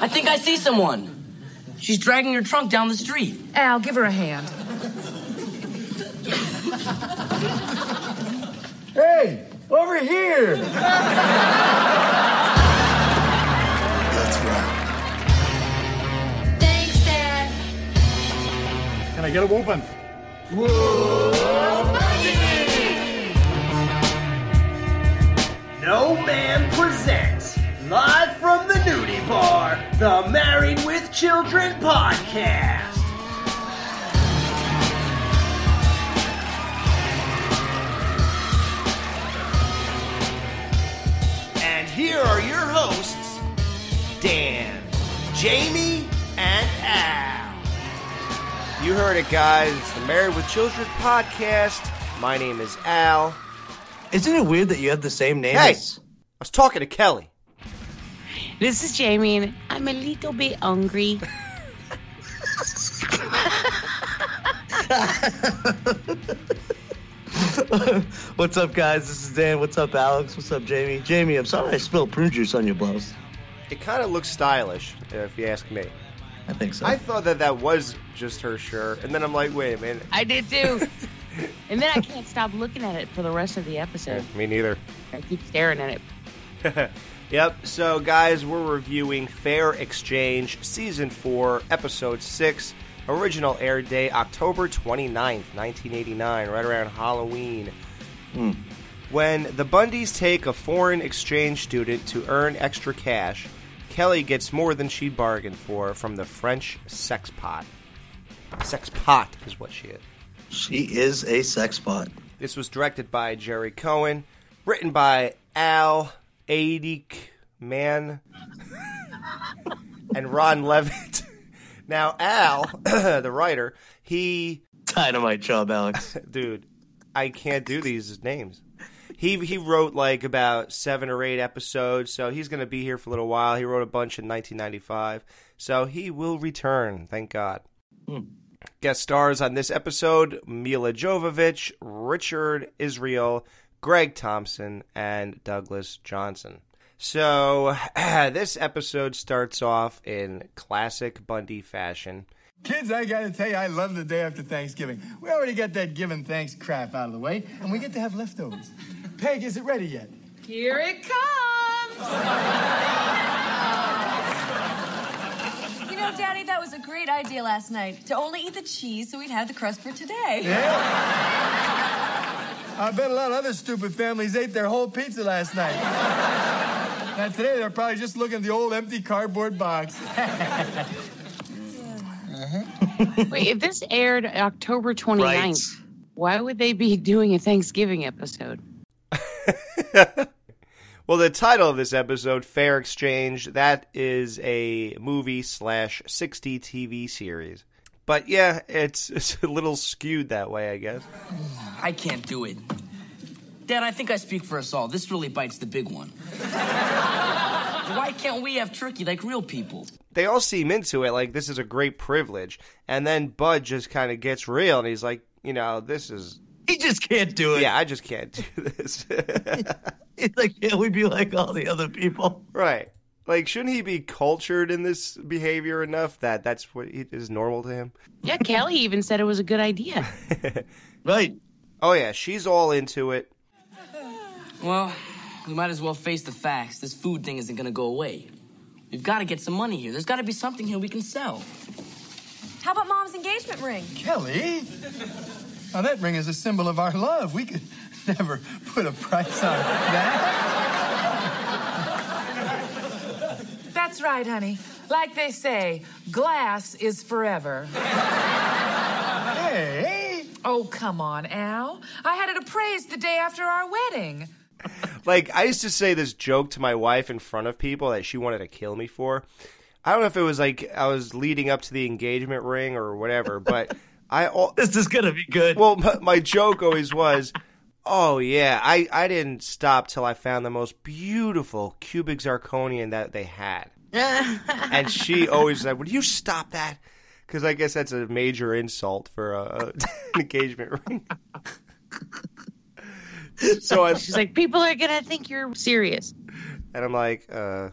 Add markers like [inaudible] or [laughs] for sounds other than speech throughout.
I think I see someone. She's dragging her trunk down the street. Al, give her a hand. Hey, over here. That's right. Thanks, Dad. Can I get a whooping? No Man presents, live from the nudie bar, the Married with Children podcast. And here are your hosts, Dan, Jamie, and Al. You heard it, guys. It's the Married with Children podcast. My name is Al. Isn't it weird that you have the same name Hey! as I was talking to Kelly. This is Jamie, and I'm a little bit hungry. [laughs] What's up, guys? This is Dan. What's up, Alex? What's up, Jamie? Jamie, I'm sorry I spilled prune juice on your blouse. It kind of looks stylish, if you ask me. I think so. I thought that that was just her shirt, and then I'm like, wait a minute. I did too. [laughs] and then I can't stop looking at it for the rest of the episode. Me neither. I keep staring at it. [laughs] Yep. So, guys, we're reviewing Fair Exchange Season 4, Episode 6. Original air day October 29th, 1989, right around Halloween. Hmm. When the Bundys take a foreign exchange student to earn extra cash, Kelly gets more than she bargained for from the French sex pot. Sex pot is what she is. she is a sex pot. This was directed by Gerry Cohen, written by Al Adik Man and Ron Leavitt. [laughs] Now, Al, [clears throat] the writer, he, Dynamite job, Alex. [laughs] dude, I can't do these names. He he wrote like about seven or eight episodes, so he's going to be here for a little while. He wrote a bunch in 1995, so he will return. Thank God. Hmm. Guest stars on this episode Milla Jovovich, Richard Israel, Greg Thompson, and Douglas Johnson. So, [clears throat] this episode starts off in classic Bundy fashion. Kids, I gotta tell you, I love the day after Thanksgiving. We already got that giving thanks crap out of the way, and we get to have leftovers. [laughs] Peg, is it ready yet? Here it comes. You know, Daddy, that was a great idea last night to only eat the cheese so we'd have the crust for today. I bet a lot of other stupid families ate their whole pizza last night. now today they're probably just looking at the old empty cardboard box. [laughs] Uh-huh. Wait, if this aired October 29th, Right. why would they be doing a Thanksgiving episode? [laughs] Well, the title of this episode, Fair Exchange, that is a movie slash 60 TV series. But yeah, it's, [laughs] it's a little skewed that way, I guess. I can't do it. Dad, I think I speak for us all. This really bites the big one. Why can't we have turkey like real people? They all seem into it like this is a great privilege. And then Bud just kind of gets real and he's like, you know, this is. He just can't do it. Yeah, I just can't do [laughs] this. [laughs] It's like, can't we be like all the other people? right. Like, shouldn't he be cultured in this behavior enough that that's what he- is normal to him? Yeah, Kelly even said it was a good idea. [laughs] Right. Oh, yeah, she's all into it. Well, we might as well face the facts. This food thing isn't gonna go away. We've got to get some money here. There's got to be something here we can sell. How about Mom's engagement ring? Kelly? Now that ring is a symbol of our love. We could [laughs] never put a price on that. That's right, honey. Like they say, glass is forever. Hey, Oh, come on, Al. I had it appraised the day after our wedding. Like, I used to say this joke to my wife in front of people that she wanted to kill me for. I don't know if it was like I was leading up to the engagement ring or whatever, but [laughs] I al- This is gonna be good. well, my, my joke always was, "Oh yeah, I I didn't stop till I found the most beautiful cubic zirconian that they had." And she always said, "Would you stop that?" Because I guess that's a major insult for a, a [laughs] an engagement ring. so I She's like, people are gonna think you're serious. and I'm like, uh,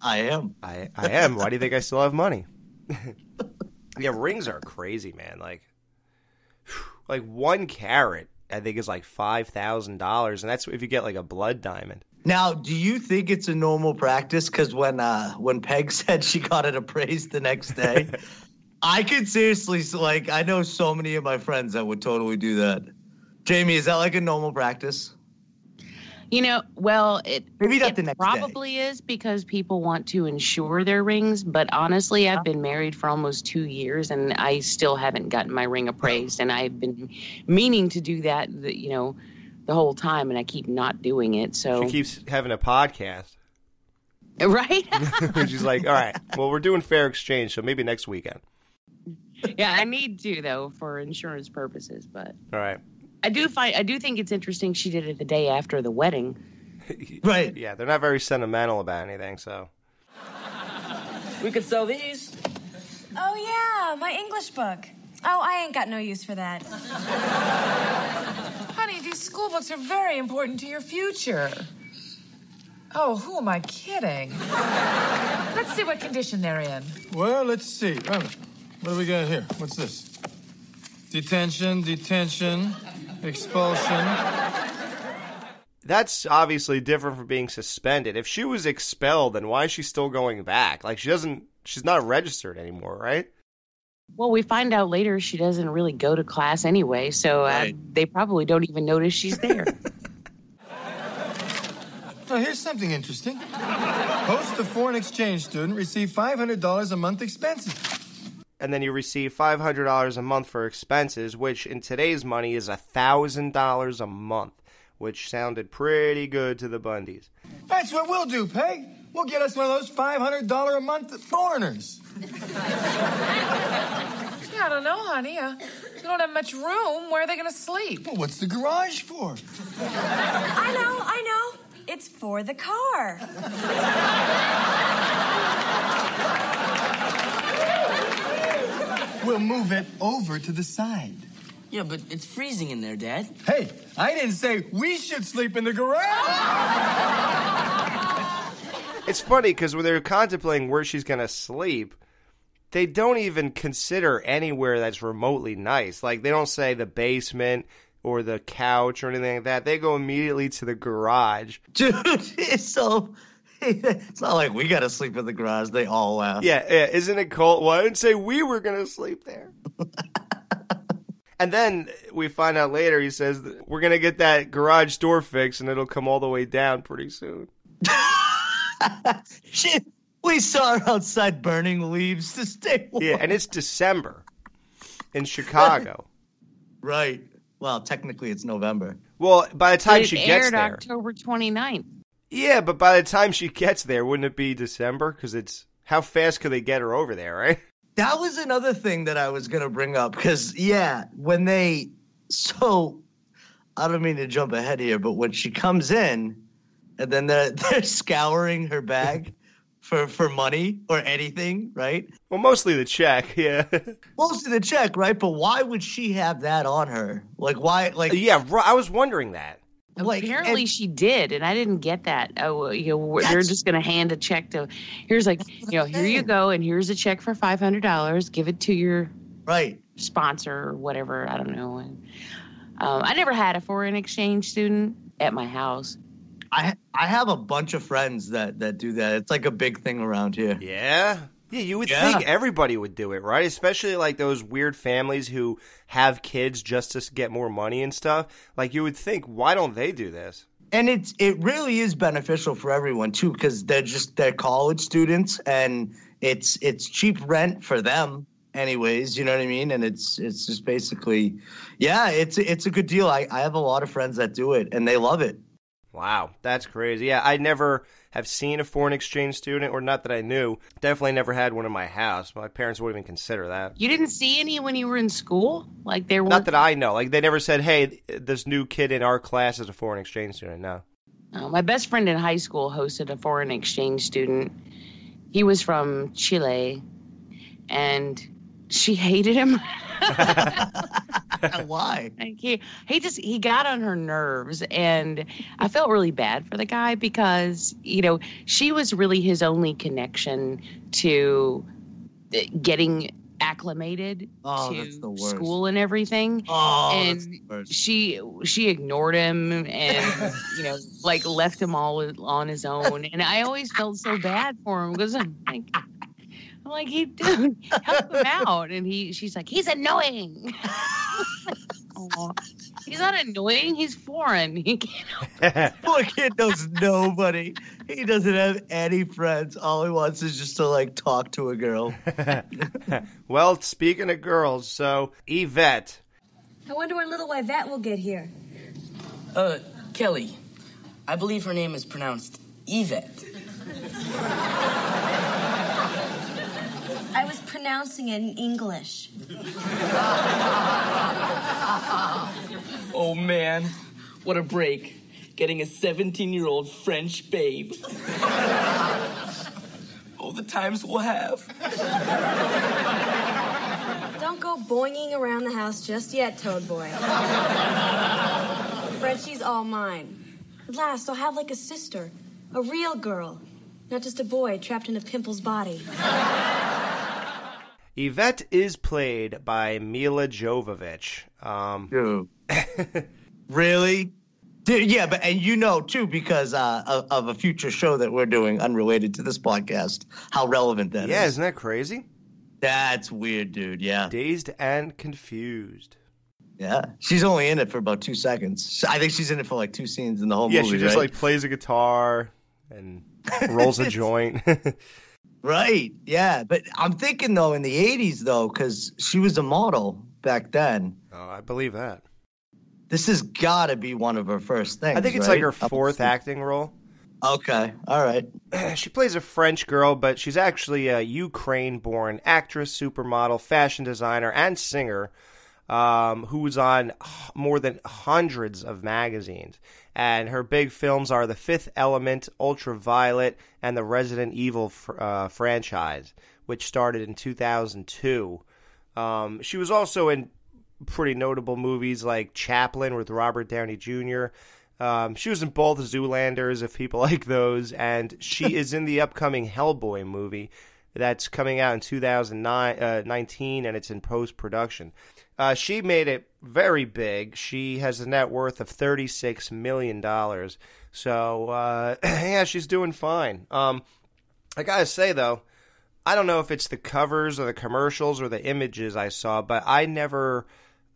I am. I I am. Why do you think I still have money? [laughs] yeah, rings are crazy, man. Like, like one carat, I think is like five thousand dollars, and that's if you get like a blood diamond. Now, do you think it's a normal practice? Because when uh, when Peg [laughs] said she got it appraised the next day, [laughs] I could seriously like I know so many of my friends that would totally do that. Jamie, is that like a normal practice? You know, well, it Maybe not it the next day. probably is because people want to insure their rings. But honestly, I've been married for almost two years, and I still haven't gotten my ring appraised. And I've been meaning to do that, you know, the whole time, and I keep not doing it. So She keeps having a podcast. [laughs] right, [laughs] She's like, all right, well, we're doing fair exchange, so maybe next weekend. yeah, I need to though for insurance purposes. But All right. I do find I do think it's interesting she did it the day after the wedding. [laughs] Right. Yeah, they're not very sentimental about anything, so. We could sell these. Oh, yeah, my English book. Oh, I ain't got no use for that. Honey, these school books are very important to your future. Oh, who am I kidding? Let's see what condition they're in. Well, let's see. Wait. What do we got here? What's this? Detention, detention, expulsion. That's obviously different from being suspended. If she was expelled, then why is she still going back? Like, she doesn't, she's not registered anymore, right? Well, we find out later she doesn't really go to class anyway, so uh, Right. they probably don't even notice she's there. [laughs] Now, here's something interesting. Host a foreign exchange student receive $500 a month expenses. And then you receive $500 a month for expenses, which in today's money is a $1,000 a month, which sounded pretty good to the Bundys. That's what we'll do, Peg. We'll get us one of those $500 a month foreigners. Yeah, [laughs] I don't know, honey. Uh, you don't have much room. Where are they going to sleep? Well, what's the garage for? I know, I know. It's for the car. We'll move it over to the side. Yeah, but it's freezing in there, Dad. Hey, I didn't say we should sleep in the garage. It's funny because when they're contemplating where she's going to sleep, they don't even consider anywhere that's remotely nice. Like, they don't say the basement or the couch or anything like that. They go immediately to the garage. Dude, [laughs] it's so. It's not like we got to sleep in the garage. They all laugh. Yeah, yeah, isn't it cold? Well, I didn't say we were going to sleep there. [laughs] and then we find out later he says we're going to get that garage door fixed and it'll come all the way down pretty soon. [laughs] [laughs] Shit. We saw her outside burning leaves to stay warm. Yeah, and it's December in Chicago. [laughs] Right. Well, technically it's November. Well, by the time it she aired gets there. October 29th. Yeah, but by the time she gets there, wouldn't it be December? Because it's how fast could they get her over there, right? [laughs] That was another thing that I was gonna bring up because yeah, when they so I don't mean to jump ahead here, but when she comes in and then they're [laughs] they're scouring her bag for for money or anything, right? Well, mostly the check, [laughs] yeah. mostly the check, right? But why would she have that on her? Like why? Like yeah, I was wondering that. Like, Apparently and- she did, and I didn't get that. Oh, you know, we're- they're just going to hand a check to. Here's like, you know, here you go, and here's a check for five hundred dollars. Give it to your right. sponsor or whatever. I don't know. And, um, I never had a foreign exchange student at my house. I I have a bunch of friends that that do that. It's like a big thing around here. Yeah. Yeah, you would Yeah. think everybody would do it, right? Especially like those weird families who have kids just to get more money and stuff. Like you would think, why don't they do this? and it's it really is beneficial for everyone too because they're just they're college students and it's it's cheap rent for them anyways you know what i mean and it's it's just basically yeah it's it's a good deal i i have a lot of friends that do it and they love it Wow, that's crazy. Yeah, I never have seen a foreign exchange student, or not that I knew. Definitely never had one in my house. My parents wouldn't even consider that. You didn't see any when you were in school, like there were. Not that I know. Like they never said, "Hey, this new kid in our class is a foreign exchange student." No. Uh, my best friend in high school hosted a foreign exchange student. He was from Chile, and she hated him. [laughs] Why? Like he he just he got on her nerves and I felt really bad for the guy because you know she was really his only connection to uh, getting acclimated Oh, to school and everything. Oh, and she she ignored him and you know like left him all on his own. And I always felt so bad for him because I'm like I'm like he dude help him out and he she's like he's annoying [laughs] he's not annoying he's foreign he can't help [laughs] Poor kid knows nobody. He doesn't have any friends. All he wants is just to like talk to a girl. [laughs] well, speaking of girls, so Yvette. I wonder when little Yvette will get here. Uh, Kelly. I believe her name is pronounced Yvette. I was pronouncing it in English. Oh man, what a break. Getting a 17 year old French babe. All the times we'll have. Don't go boinging around the house just yet, Toad Boy. Frenchie's all mine. At last, I'll have like a sister, a real girl, not just a boy trapped in a pimple's body. Yvette is played by Milla Jovovich. Um, Dude. [laughs] really? Dude, yeah, but and you know too because uh, of, of a future show that we're doing unrelated to this podcast, how relevant that is. yeah, isn't that crazy? That's weird, dude. Yeah. Dazed and confused. Yeah. She's only in it for about two seconds. I think she's in it for like two scenes in the whole yeah, movie. she just right? like plays a guitar and rolls a [laughs] joint. [laughs] Right. Yeah. But I'm thinking though in the 80s though, because she was a model back then. oh, I believe that. This has got to be one of her first things. I think it's right? like her fourth acting role. Okay. All right. [clears throat] she plays a French girl, but she's actually a Ukraine born actress, supermodel, fashion designer, and singer um, was on more than hundreds of magazines. And her big films are The Fifth Element, Ultraviolet, and the Resident Evil fr- uh, franchise, which started in 2002. Um, she was also in pretty notable movies like Chaplin with Robert Downey Jr. Um, she was in both Zoolanders, if people [laughs] like those, and she is in the upcoming Hellboy movie that's coming out in 2019, and it's in post production. Uh, she made it very big. She has a net worth of $36 million. So, uh, [clears throat] yeah, she's doing fine. Um, I gotta say, though, I don't know if it's the covers or the commercials or the images I saw, but I never.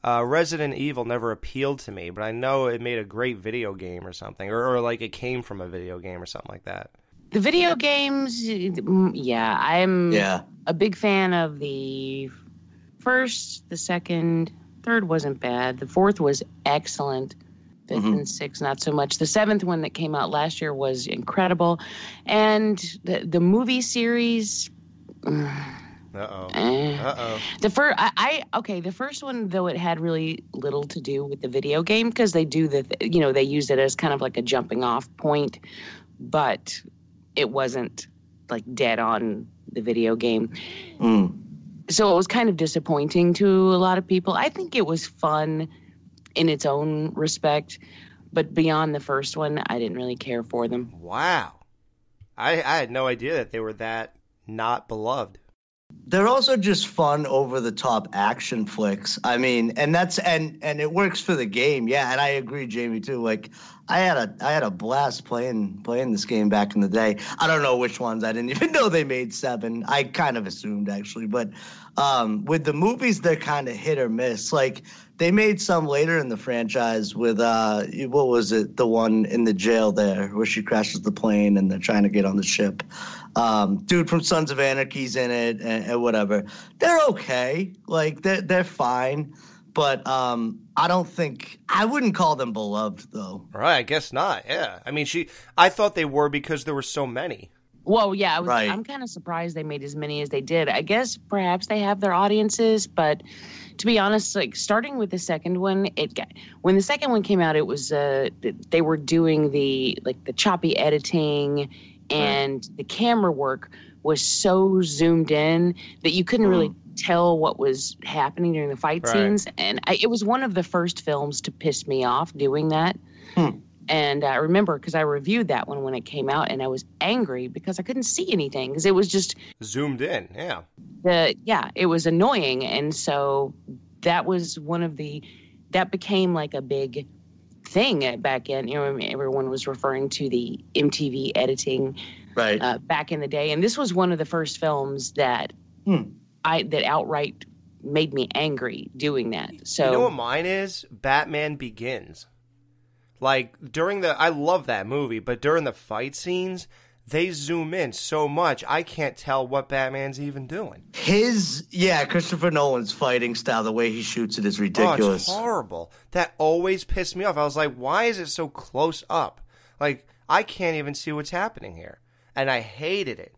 Uh, Resident Evil never appealed to me, but I know it made a great video game or something, or, or like it came from a video game or something like that. the video games mm, yeah I'm Yeah. a big fan of the first the second third wasn't bad the fourth was excellent 5th Mhm. and sixth not so much the seventh one that came out last year was incredible and the the movie series Uh oh. [sighs] eh. Uh oh. The first, I, I okay. The first one, though, it had really little to do with the video game because they do the, th- you know, they used it as kind of like a jumping off point, but it wasn't like dead on the video game. Mm. So it was kind of disappointing to a lot of people. I think it was fun in its own respect, but beyond the first one, I didn't really care for them. Wow. I I had no idea that they were that not beloved. They're also just fun over the top action flicks. I mean, and that's and and it works for the game. Yeah, and I agree, Jamie too. Like I had a I had a blast playing playing this game back in the day. I don't know which ones. I didn't [laughs] even know they made seven. I kind of assumed actually, but um, with the movies, they're kind of hit or miss. Like they made some later in the franchise with uh, what was it? The one in the jail there where she crashes the plane and they're trying to get on the ship. Um, dude from Sons of Anarchy's in it and, and whatever. They're okay. Like they're they're fine. But um, I don't think I wouldn't call them beloved though. Right, I guess not. Yeah. I mean, she I thought they were because there were so many. Well, yeah, I was, Right. I'm kind of surprised they made as many as they did. I guess perhaps they have their audiences, but to be honest, like starting with the second one, it got when the second one came out, it was uh they were doing the like the choppy editing and the camera work was so zoomed in that you couldn't really hmm. tell what was happening during the fight Right. scenes. And I, it was one of the first films to piss me off doing that. Hmm. And I remember because I reviewed that one when it came out, and I was angry because I couldn't see anything because it was just Zoomed in, yeah. the yeah, it was annoying, and so that was one of the that became like a big thing at- back in. You know, I mean, everyone was referring to the MTV editing Right. uh, back in the day, and this was one of the first films that Hmm. I that outright made me angry doing that. So You know what mine is? Batman Begins. Like during the I love that movie, but during the fight scenes, they zoom in so much I can't tell what Batman's even doing. His yeah, Christopher Nolan's fighting style, the way he shoots it is Oh, ridiculous. it's horrible. That always pissed me off. I was like, why is it so close up? Like I can't even see what's happening here. And I hated it.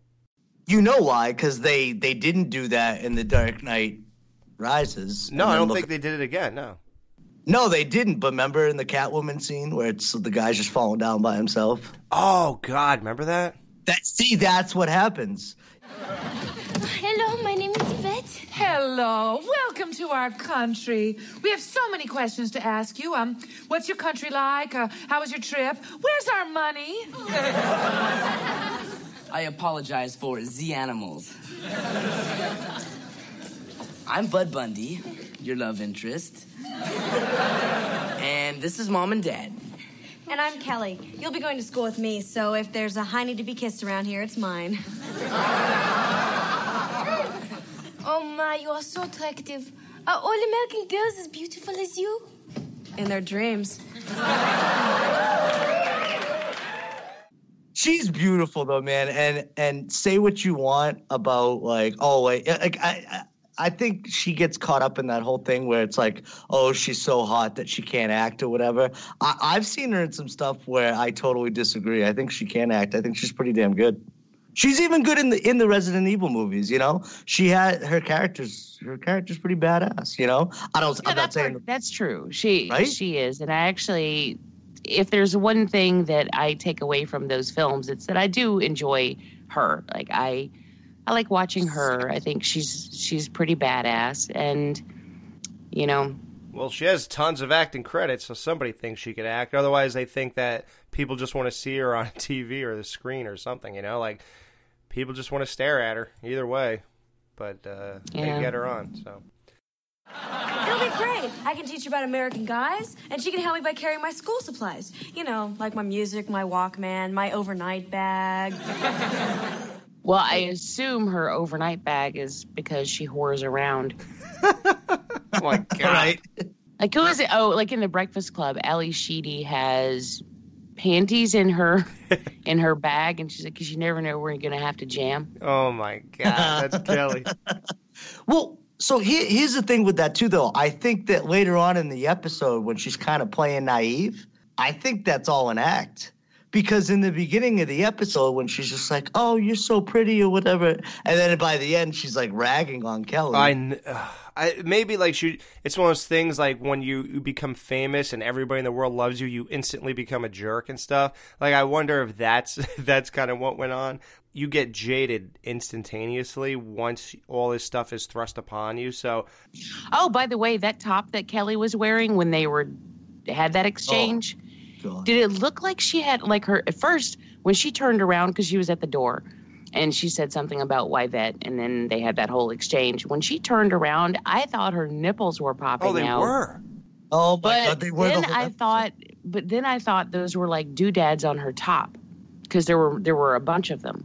you know why? Because they they didn't do that in the Dark Knight Rises. No, I don't think they did it again. No. No, they didn't. But remember in the Catwoman scene where it's the guy's just falling down by himself. Oh God, remember that? That see, that's what happens. Hello, my name is Yvette. Hello, welcome to our country. We have so many questions to ask you. Um, what's your country like? Uh, how was your trip? Where's our money? [laughs] I apologize for the animals. I'm Bud Bundy, your love interest. And this is mom and dad. And I'm Kelly. You'll be going to school with me, so if there's a honey to be kissed around here, it's mine. [laughs] Oh my, you are so attractive. Are all American girls as beautiful as you? In their dreams. She's beautiful though, man. And and say what you want about like oh like like I. I think she gets caught up in that whole thing where it's like, oh, she's so hot that she can't act or whatever. I, I've seen her in some stuff where I totally disagree. I think she can act. I think she's pretty damn good. She's even good in the in the Resident Evil movies. You know, she had her characters. Her character's pretty badass. You know, I don't. I'm not saying. that's true. She Right? she is, and I actually, if there's one thing that I take away from those films, it's that I do enjoy her. Like I, I like watching her. I think she's she's pretty badass, and you know, Well, she has tons of acting credits, so somebody thinks she could act. Otherwise, they think that people just want to see her on [laughs] TV or the screen or something. You know, like people just want to stare at her. Either way, but uh, Yeah. they get her on. So It'll be great. I can teach her about American guys, and she can help me by carrying my school supplies. You know, like my music, my Walkman, my overnight bag. [laughs] well, I assume her overnight bag is because she whores around. oh my god, Right. Like who is it? Oh, like in the Breakfast Club, Ally Sheedy has panties in her [laughs] in her bag, and she's like, because you never know where you're gonna have to jam. oh my god, that's [laughs] Kelly. Well, so here, here's the thing with that too, though. I think that later on in the episode, when she's kind of playing naive, I think that's all an act. Because in the beginning of the episode, when she's just like, "Oh, you're so pretty" or whatever, and then by the end, she's like ragging on Kelly. I, I maybe like she. It's one of those things like when you, you become famous and everybody in the world loves you, you instantly become a jerk and stuff. Like I wonder if that's [laughs] that's kind of what went on. You get jaded instantaneously once all this stuff is thrust upon you. So Oh, by the way, that top that Kelly was wearing when they were had that oh, exchange, God. did it look like she had like her at first when she turned around because she was at the door and she said something about Yvette and then they had that whole exchange. When she turned around, I thought her nipples were popping out. oh, they out. were. oh But God, they were the then whole I episode. thought, but then I thought those were like doodads on her top because there were there were a bunch of them.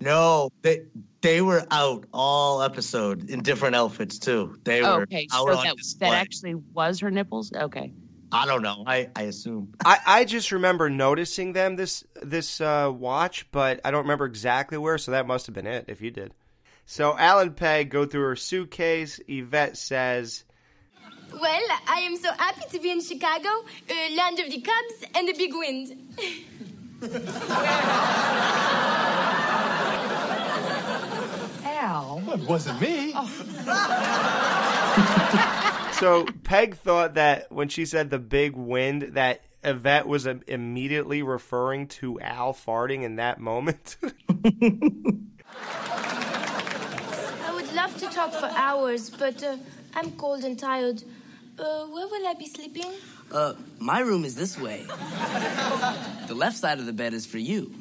no, they they were out all episode in different outfits too. They Oh, were okay, out so on that display. that actually was her nipples. Okay. I don't know. I I assume. I, I just remember noticing them this this uh, watch, but I don't remember exactly where. So that must have been it. If you did. So Al and Peg go through her suitcase. Yvette says. Well, I am so happy to be in Chicago, uh, land of the Cubs and the big wind. Al. Well, it wasn't me. [laughs] So Peg thought that when she said the big wind, that Yvette was immediately referring to Al farting in that moment. [laughs] I would love to talk for hours, but uh, I'm cold and tired. Uh, where will I be sleeping? Uh, my room is this way. the left side of the bed is for you.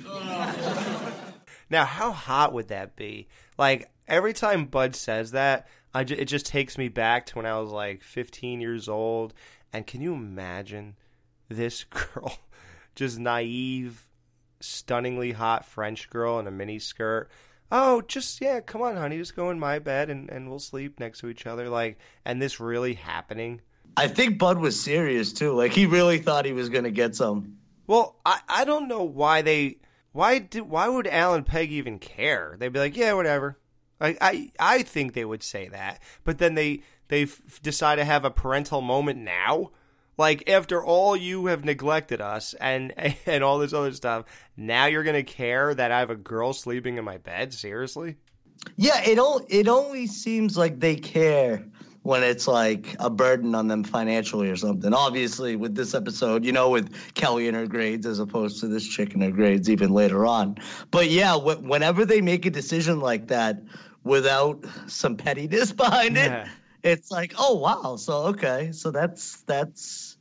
Now, how hot would that be? Like every time Bud says that, I ju- it just takes me back to when I was like 15 years old. And can you imagine this [laughs] girl, just naive, stunningly hot French girl in a mini skirt? Oh, just yeah, come on, honey, just go in my bed and, and we'll sleep next to each other. Like, and this really happening? I think Bud was serious too. Like he really thought he was gonna get some. Well, I, I don't know why they why did why would Al and Peg even care? They'd be like, yeah, whatever. Like I I think they would say that, but then they they decide to have a parental moment now. Like after all you have neglected us and [laughs] and all this other stuff, now you're gonna care that I have a girl sleeping in my bed? Seriously? Yeah, it all it only seems like they care when it's like a burden on them financially or something. Obviously, with this episode, you know, with Kelly and her grades as opposed to this chick and her grades even later on. But yeah, wh- whenever they make a decision like that without some pettiness [laughs] behind it, it's like, oh wow, so okay, so that's that's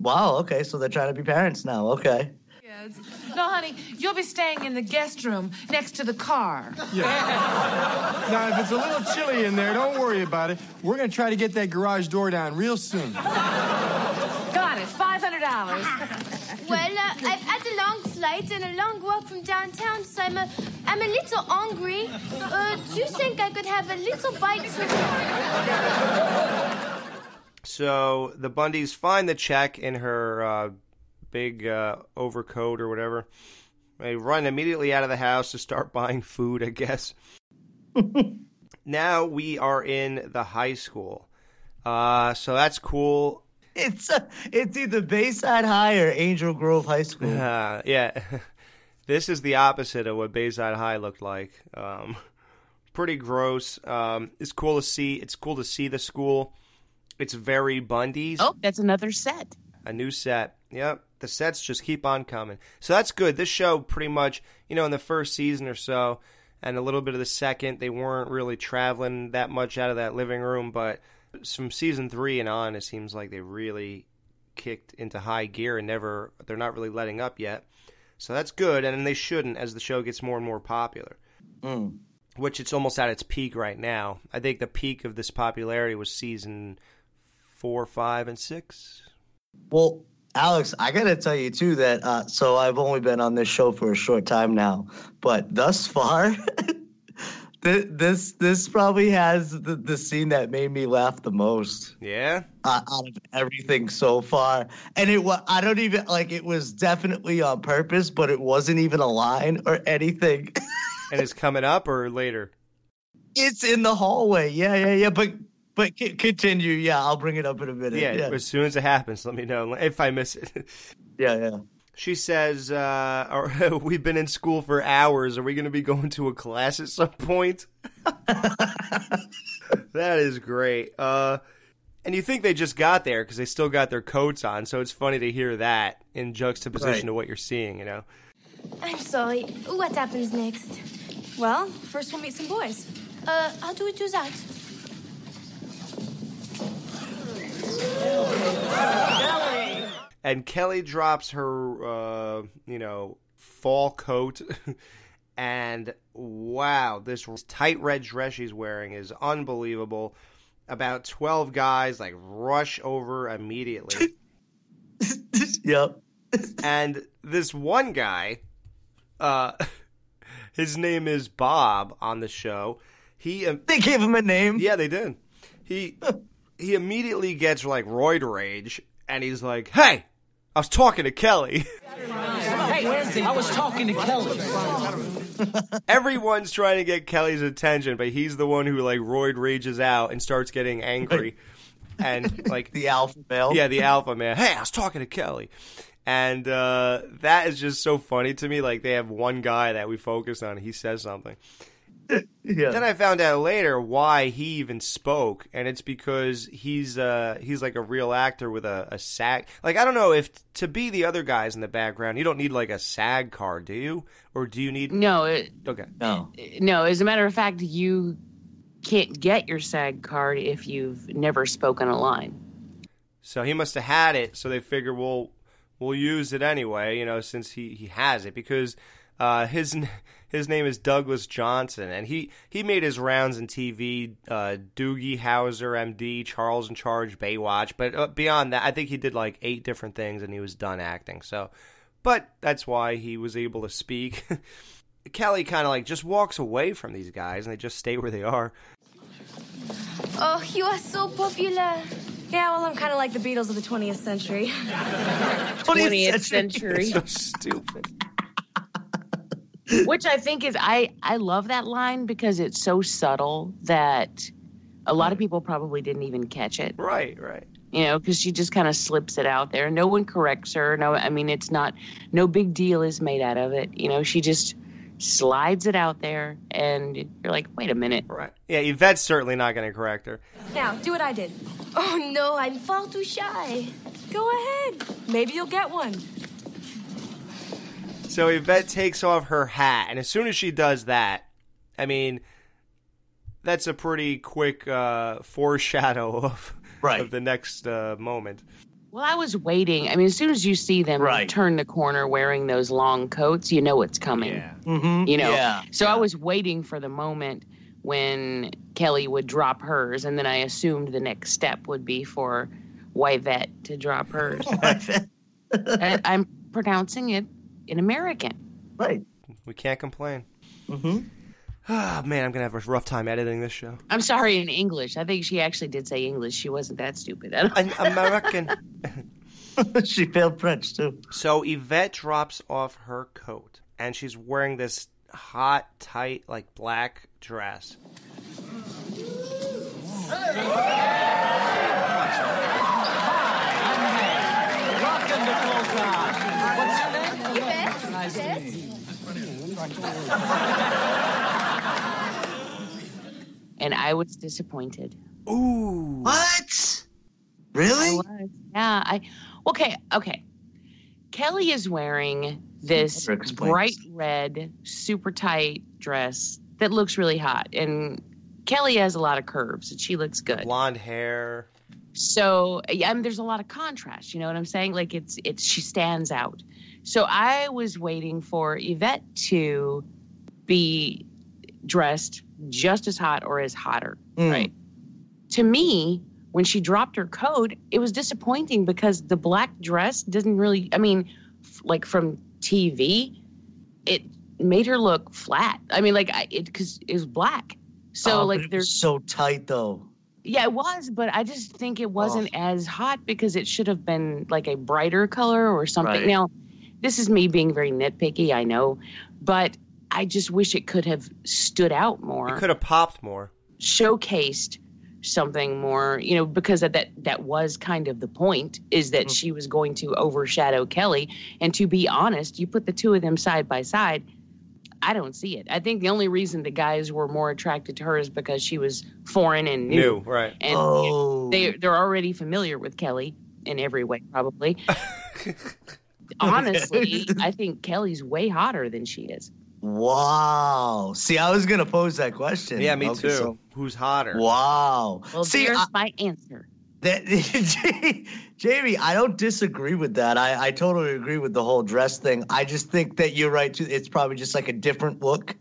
wow, okay, so they're trying to be parents now, okay. Kids. No, honey, you'll be staying in the guest room next to the car. yeah Now, if it's a little chilly in there, don't worry about it. We're going to try to get that garage door down real soon. Got it. Five hundred dollars. Well, uh, I've had a long flight and a long walk from downtown, so I'm a, I'm a little hungry. Uh, do you think I could have a little bite to So the Bundys find the check in her uh, big uh, overcoat or whatever. They run immediately out of the house to start [laughs] buying food, I guess. [laughs] now we are in the high school. Uh, so that's cool. [laughs] It's uh, it's either Bayside High or Angel Grove High School. Uh, yeah. [laughs] this is the opposite of what Bayside High looked like. Um, pretty gross. Um, it's cool to see. It's cool to see the school. It's very Bundy's. Oh, that's another set. A new set. Yep. The sets just keep on coming. So that's good. This show pretty much, you know, in the first season or so and a little bit of the second, they weren't really traveling that much out of that living room, but from season 3 and on it seems like they really kicked into high gear and never they're not really letting up yet. So that's good and they shouldn't as the show gets more and more popular. Mm. Which it's almost at its peak right now. I think the peak of this popularity was season 4, 5 and 6. Well, Alex, I gotta tell you too that uh, so I've only been on this show for a short time now, but thus far, [laughs] th- this this probably has the, the scene that made me laugh the most Yeah. uh, out of everything so far, and it was I don't even like it was definitely on purpose, but it wasn't even a line or anything. [laughs] and it's coming up or later? it's in the hallway. Yeah, yeah, yeah. But but c- continue. Yeah, I'll bring it up in a minute. Yeah, yeah, as soon as it happens, let me know if I miss it. [laughs] yeah. yeah. She says, uh, are- [laughs] "We've been in school for hours. Are we going to be going to a class at some point?" [laughs] that is great. Uh, and you think they just got there because they still got their coats on, so it's funny to hear that in juxtaposition Right. to what you're seeing. You know, I'm sorry. What happens next? Well, first we'll meet some boys. Uh, how do we do that? And Kelly drops her, uh, you know, fall coat. [laughs] and wow, this tight red dress she's wearing is unbelievable. About 12 guys like rush over immediately. [laughs] Yep. and this one guy, uh, [laughs] his name is Bob on the show. He, um, They gave him a name. yeah, they did. He, he immediately gets like roid rage, and he's like, "Hey, I was talking to Kelly." Hey, I was talking to Kelly. [laughs] Everyone's trying to get Kelly's attention, but he's the one who like roid rages out and starts getting angry, and [laughs] like The alpha male. yeah, the alpha man. Hey, I was talking to Kelly, and uh, that is just so funny to me. Like they have one guy that we focus on. He says something. Yeah. Then I found out later why he even spoke, and it's because he's uh he's like a real actor with a, a SAG. Like I don't know if to be the other guys in the background, you don't need like a SAG card, do you? Or do you need? No, it, Okay. No. no. As a matter of fact, you can't get your SAG card if you've never spoken a line. So he must have had it. So they figure we'll we'll use it anyway. You know, since he he has it because uh, his his name is Douglas Johnson, and he he made his rounds in TV. Uh, Doogie Howser, MD, Charles in Charge, Baywatch. But uh, beyond that, I think he did like eight different things, and he was done acting. So, but that's why he was able to speak. [laughs] Kelly kind of like just walks away from these guys, and they just stay where they are. Oh, you are so popular. Yeah, well, I'm kind of like the Beatles of the 20th century. 20th century. [laughs] so stupid. Which I think is I I love that line because it's so subtle that a lot of people probably didn't even catch it. Right, right. You know, because she just kind of slips it out there. No one corrects her. No, I mean it's not. No big deal is made out of it. You know, she just slides it out there, and you're like, wait a minute. Right. Yeah, Yvette's certainly not going to correct her. Now, do what I did. Oh no, I'm far too shy. Go ahead. Maybe you'll get one. So Yvette takes off her hat, and as soon as she does that, I mean, that's a pretty quick uh, foreshadow [laughs] of Right. of the next uh, moment. Well, I was waiting. I mean, as soon as you see them Right. turn the corner wearing those long coats, you know it's coming. Mm-hmm. You know. Yeah. So I was waiting for the moment when Kelly would drop hers, and then I assumed the next step would be for Yvette to drop hers. [laughs] I, I'm pronouncing it in American. right. We can't complain. Mm-hmm. Ah, man, I'm gonna have a rough time editing this show. I'm sorry in English. I think she actually did say English. She wasn't that stupid. I don't- An American. she failed French too. so Yvette drops off her coat, and she's wearing this hot, tight, like black dress. [laughs] and I was disappointed. Ooh. What? I Really? was. Yeah. I okay. Okay. Kelly is wearing this bright red, super tight dress that looks really hot, and Kelly has a lot of curves, and she looks good. Blonde hair. So yeah, I mean, there's a lot of contrast. You know what I'm saying? Like it's it's she stands out. So I was waiting for Yvette to be dressed just as hot or as hotter, Mm. right? To me, when she dropped her coat, it was disappointing because the black dress doesn't really. I mean, f- like from TV, it made her look flat. I mean, like I, it because it was black. So Oh, like it was there's so tight though. yeah, it was, but I just think it wasn't as hot because it should have been like a brighter color or something. Right. Now, this is me being very nitpicky, I know, but I just wish it could have stood out It more, could have popped more. showcased something more, you know, because that that, that was kind of the point is that Mhm. she was going to overshadow Kelly. And to be honest, you put the two of them side by side. I don't see it. I think the only reason the guys were more attracted to her is because she was foreign and new New, right? and oh. they they're already familiar with Kelly in every way, probably. [laughs] Honestly, [laughs] I think Kelly's way hotter than she is. Wow. See, I was gonna pose that question. Yeah, me Okay, too. so- Who's hotter? wow. Well, See, there's I- my answer. That [laughs] Jamie, I don't disagree with that. I, I totally agree with the whole dress thing. I just think that you're right too. It's probably just like a different look,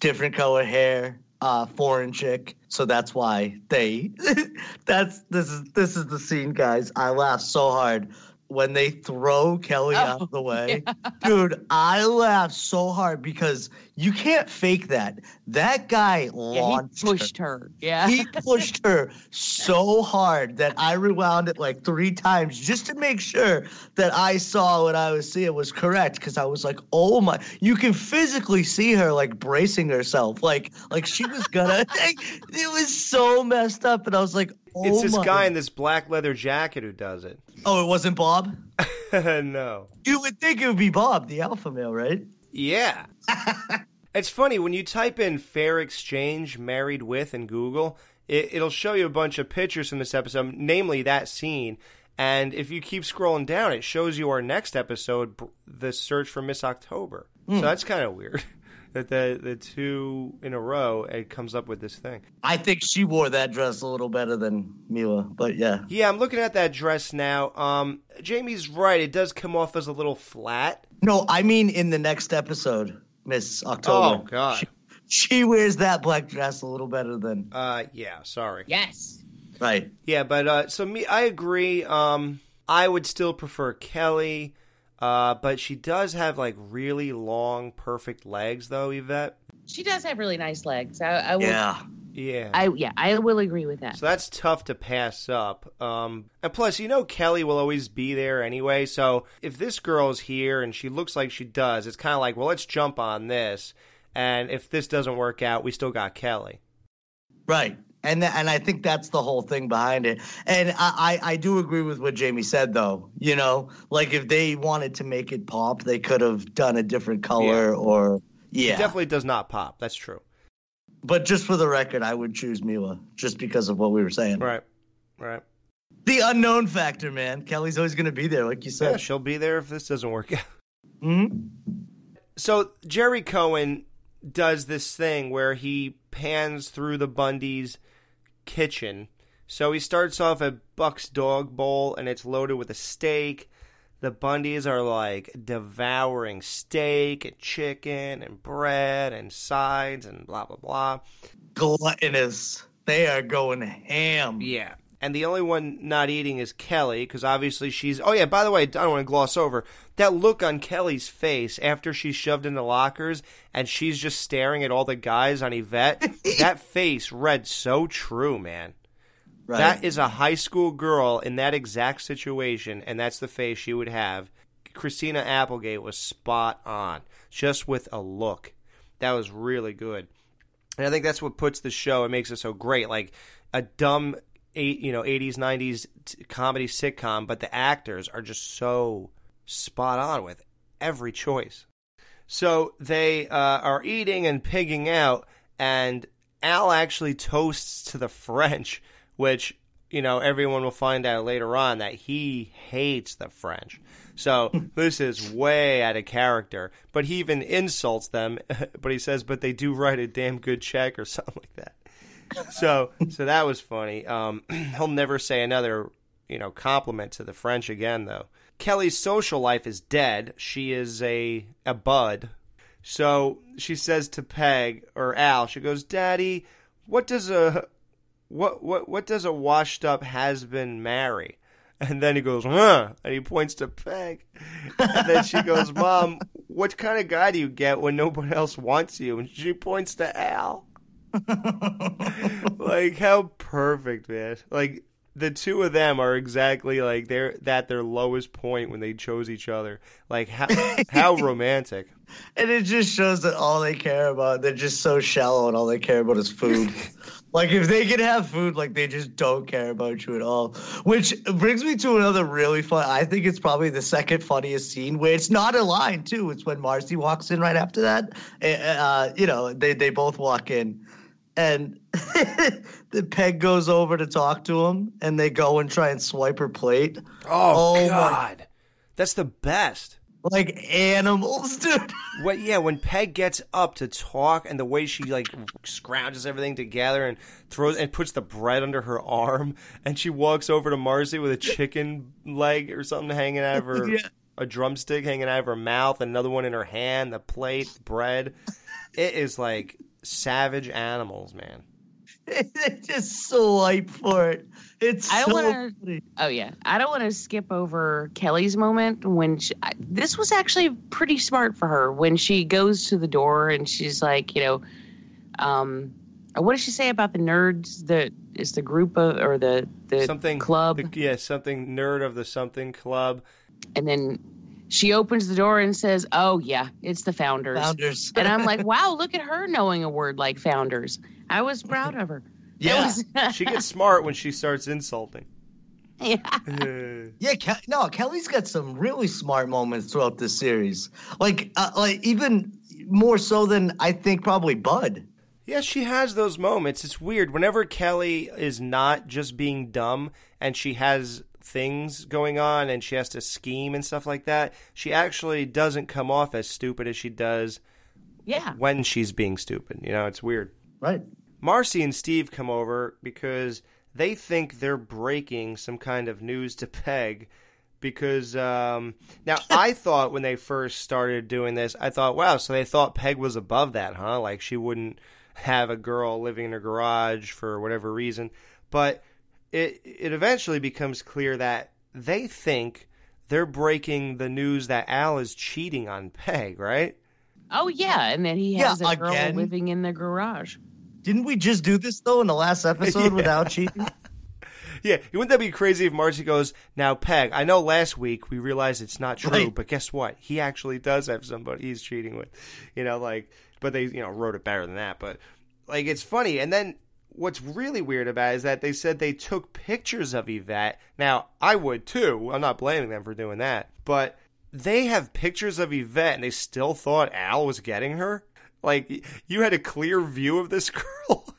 different color hair, uh, foreign chick. So that's why they. [laughs] that's this is this is the scene, guys. I laugh so hard when they throw Kelly Oh, out of the [laughs] way, dude. I laugh so hard because you can't fake that. That guy Yeah, launched he her pushed her. Yeah. he [laughs] pushed her so hard that I rewound it like three times just to make sure that I saw what I was seeing was correct. Because I was like, "Oh my!" You can physically see her like bracing herself, like like she was gonna. [laughs] like, it was so messed up, and I was like, "Oh it's this my!" guy in this black leather jacket who does it. oh, it wasn't Bob. [laughs] no. You would think it would be Bob, the alpha male, right? Yeah. [laughs] it's funny when you type in fair exchange married with in Google, it, it'll show you a bunch of pictures from this episode, namely that scene. And if you keep scrolling down, it shows you our next episode, the search for Miss October. So hmm. that's kind of weird. [laughs] that the the two in a row it comes up with this thing. I think she wore that dress a little better than Milla, but yeah. Yeah, I'm looking at that dress now. Um, Jamie's right; it does come off as a little flat. No, I mean in the next episode, Miss October. Oh God. She, she wears that black dress a little better than Uh, yeah, sorry. Yes. right. Yeah, but uh, so me, I agree. Um, I would still prefer Kelly, uh, but she does have like really long, perfect legs, though. Yvette. She does have really nice legs. I, I will. Yeah. Yeah. I yeah, I will agree with that. So that's tough to pass up. Um, and plus, you know, Kelly will always be there anyway. So if this girl's here and she looks like she does, it's kind of like, well, let's jump on this. And if this doesn't work out, we still got Kelly. Right. And and I think that's the whole thing behind it. And I, I, I do agree with what Jamie said though. You know, like if they wanted to make it pop, they could have done a different color Yeah. or yeah. It definitely does not pop. That's true. But just for the record, I would choose Milla just because of what we were saying. Right. Right. The unknown factor, man. Kelly's always going to be there, like you said. Yeah, she'll be there if this doesn't work [laughs] out. hmm So Gerry Cohen does this thing where he pans through the Bundy's kitchen. So he starts off at Buck's dog bowl and it's loaded with a steak. The Bundys are like devouring steak and chicken and bread and sides and blah blah blah. Gluttonous. They are going ham. Yeah. And the only one not eating is Kelly, because obviously she's. Oh, yeah, by the way, I don't want to gloss over. That look on Kelly's face after she's shoved in the lockers and she's just staring at all the guys on Yvette, [laughs] that face read so true, man. Right. That is a high school girl in that exact situation, and that's the face she would have. Christina Applegate was spot on, just with a look. That was really good. And I think that's what puts the show and makes it so great. Like a dumb, eight, you know, eighties, nineties comedy sitcom, but the actors are just so spot on with every choice. So they uh, are eating and pigging out, and Al actually toasts to the French, which you know everyone will find out later on that he hates the French. So [laughs] this is way out of character. But he even insults them. [laughs] But he says, "But they do write a damn good check" or something like that. So so that was funny. Um, [clears throat] he'll never say another you know compliment to the French again, though. Kelly's social life is dead. She is a a bud. So she says to Peg or Al, she goes, "Daddy, what does a what what what does a washed up has been marry?" And then he goes, huh, and he points to Peg. And then she goes, Mom, what kind of guy do you get when nobody else wants you? And she points to Al. [laughs] like how perfect, man. Like the two of them are exactly like they're at their lowest point when they chose each other. Like how how [laughs] romantic. And it just shows that all they care about, they're just so shallow and all they care about is food. [laughs] like if they can have food, like they just don't care about you at all. Which brings me to another really fun, I think it's probably the second funniest scene where it's not a line too. It's when Marcy walks in right after that. Uh, you know, they, they both walk in and [laughs] the peg goes over to talk to him and they go and try and swipe her plate. Oh, oh my- God. That's the best. Like animals, [laughs] dude. What? Yeah, when Peg gets up to talk, and the way she like scrounges everything together and throws and puts the bread under her arm, and she walks over to Marcy with a chicken leg or something hanging out of her, [laughs] Yeah. a drumstick hanging out of her mouth, another one in her hand, the plate, bread. It is like savage animals, man. [laughs] They're just so hype for it. It's I don't so wanna- funny. Oh yeah, I don't want to skip over Kelly's moment when she, I, this was actually pretty smart for her when she goes to the door and she's like, you know, um, what does she say about the nerds? The is the group of or the the something club, the- yeah, something nerd of the something club. and then she opens the door and says, "Oh yeah, it's the founders." Founders. [laughs] and I'm like, wow, look at her knowing a word like founders. I was proud of her. [laughs] That Yeah. was- [laughs] She gets smart when she starts insulting. yeah. Uh, Yeah, Ke- no, Kelly's got some really smart moments throughout this series. Like, uh, like even more so than I think probably Bud. Yeah, she has those moments. It's weird. Whenever Kelly is not just being dumb and she has things going on and she has to scheme and stuff like that, she actually doesn't come off as stupid as she does Yeah. when she's being stupid. You know, it's weird. Right. Marcy and Steve come over because they think they're breaking some kind of news to Peg. Because um, now [laughs] I thought when they first started doing this, I thought, wow, so they thought Peg was above that, huh? Like she wouldn't have a girl living in her garage for whatever reason. But it it eventually becomes clear that they think they're breaking the news that Al is cheating on Peg, right? Oh yeah, and then he Yeah, has a girl again. living in the garage. Didn't we just do this though in the last episode [laughs] without cheating? [laughs] Yeah, wouldn't that be crazy if Marcy goes, Now, Peg, I know last week we realized it's not true, Right. but guess what? He actually does have somebody he's cheating with. You know, like, but they, you know, wrote it better than that. But, like, it's funny. And then what's really weird about it is that they said they took pictures of Yvette. Now, I would too. I'm not blaming them for doing that. But they have pictures of Yvette and they still thought Al was getting her? Like, you had a clear view of this [laughs] girl?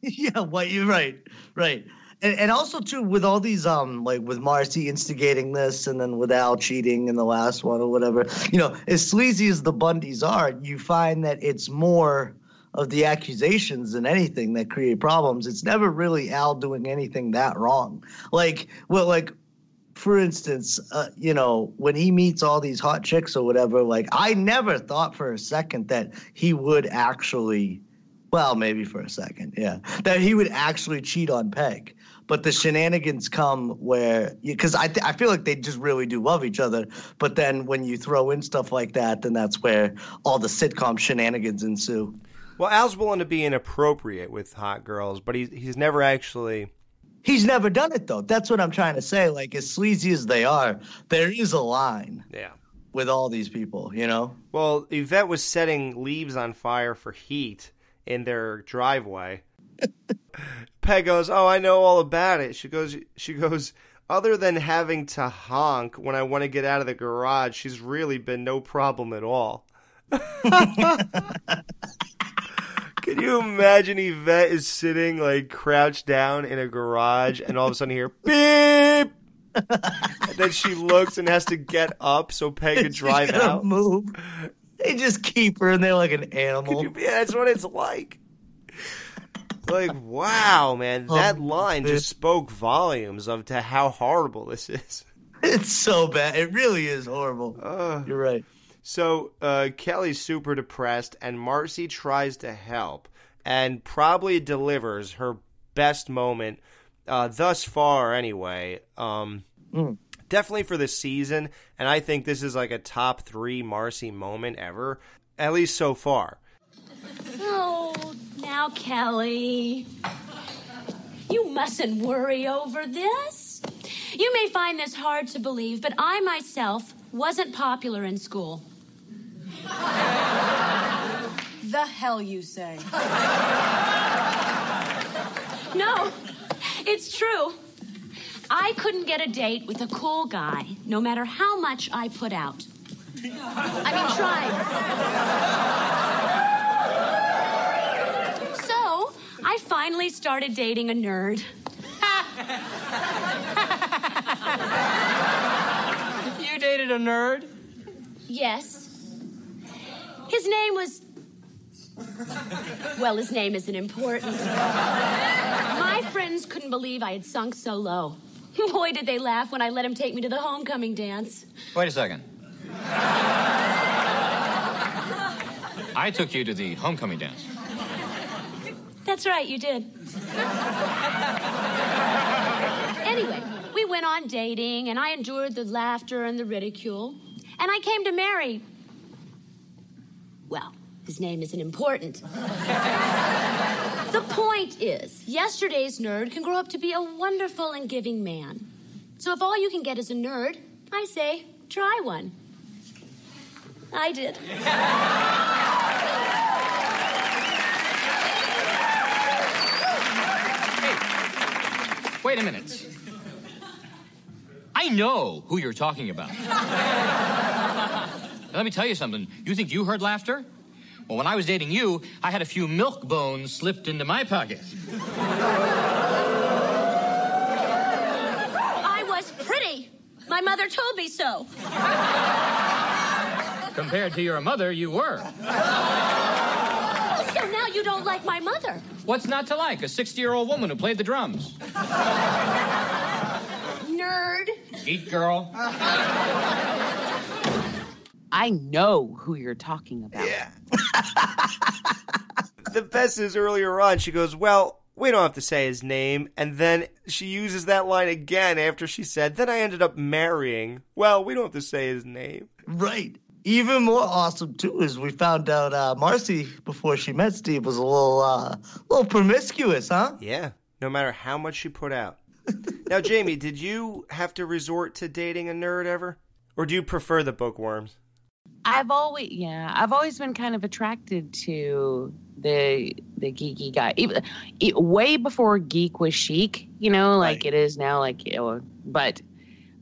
yeah, what you're right, right. And, and also too with all these um like with Marcy instigating this and then with Al cheating in the last one or whatever, you know, as sleazy as the Bundys are, you find that it's more of the accusations and anything that create problems. It's never really Al doing anything that wrong. Like well like for instance, uh, you know, when he meets all these hot chicks or whatever, like I never thought for a second that he would actually well, maybe for a second, yeah. That he would actually cheat on Peg. But the shenanigans come where, because I, th- I feel like they just really do love each other. But then when you throw in stuff like that, then that's where all the sitcom shenanigans ensue. Well, Al's willing to be inappropriate with hot girls, but he's he's never actually. He's never done it though. That's what I'm trying to say. Like as sleazy as they are, there is a line Yeah. with all these people. You know. Well, Yvette was setting leaves on fire for heat in their driveway. [laughs] Peg goes, "Oh, I know all about it." She goes, "She goes." Other than having to honk when I want to get out of the garage, she's really been no problem at all. [laughs] [laughs] Can you imagine Yvette is sitting like crouched down in a garage and all of a sudden you hear beep? and then she looks and has to get up so Peg can drive out. Move. They just keep her in there like an animal. Yeah, that's what it's like. Like, wow, man, oh, that line just spoke volumes of to how horrible this is. It's so bad. It really is horrible. Uh. You're right. So uh, Kelly's super depressed, and Marcy tries to help, and probably delivers her best moment uh, thus far, anyway. Um, Definitely for the season, and I think this is like a top three Marcy moment ever, at least so far. Oh, now, Kelly. You mustn't worry over this. You may find this hard to believe, but I myself wasn't popular in school. The hell you say? No, it's true. I couldn't get a date with a cool guy, no matter how much I put out. I mean, tried. So, I finally started dating a nerd. You dated a nerd? Yes. His name was. Well, his name isn't important. My friends couldn't believe I had sunk so low. Boy, did they laugh when I let him take me to the homecoming dance. Wait a second. I took you to the homecoming dance. That's right, you did. anyway, we went on dating, and I endured the laughter and the ridicule. And I came to marry. Well, his name isn't important. the point is, yesterday's nerd can grow up to be a wonderful and giving man. So if all you can get is a nerd, I say, try one. I did. Wait a minute. I know who you're talking about. Let me tell you something. You think you heard laughter? Well, when I was dating you, I had a few milk bones slipped into my pocket. I was pretty. My mother told me so. Compared to your mother, you were. So now you don't like my mother. What's not to like? A 60 year old woman who played the drums. Nerd. Geek girl. I know who you're talking about. Yeah. the best is earlier on, she goes, Well, we don't have to say his name. And then she uses that line again after she said, Then I ended up marrying. Well, we don't have to say his name. Right. Even more awesome too is we found out uh, Marcy before she met Steve was a little uh, little promiscuous, huh? Yeah, no matter how much she put out. now, Jamie, did you have to resort to dating a nerd ever? Or do you prefer the bookworms? I've always yeah, I've always been kind of attracted to the the geeky guy. Even, it, way before geek was chic, you know, like it is now. Like, you know, but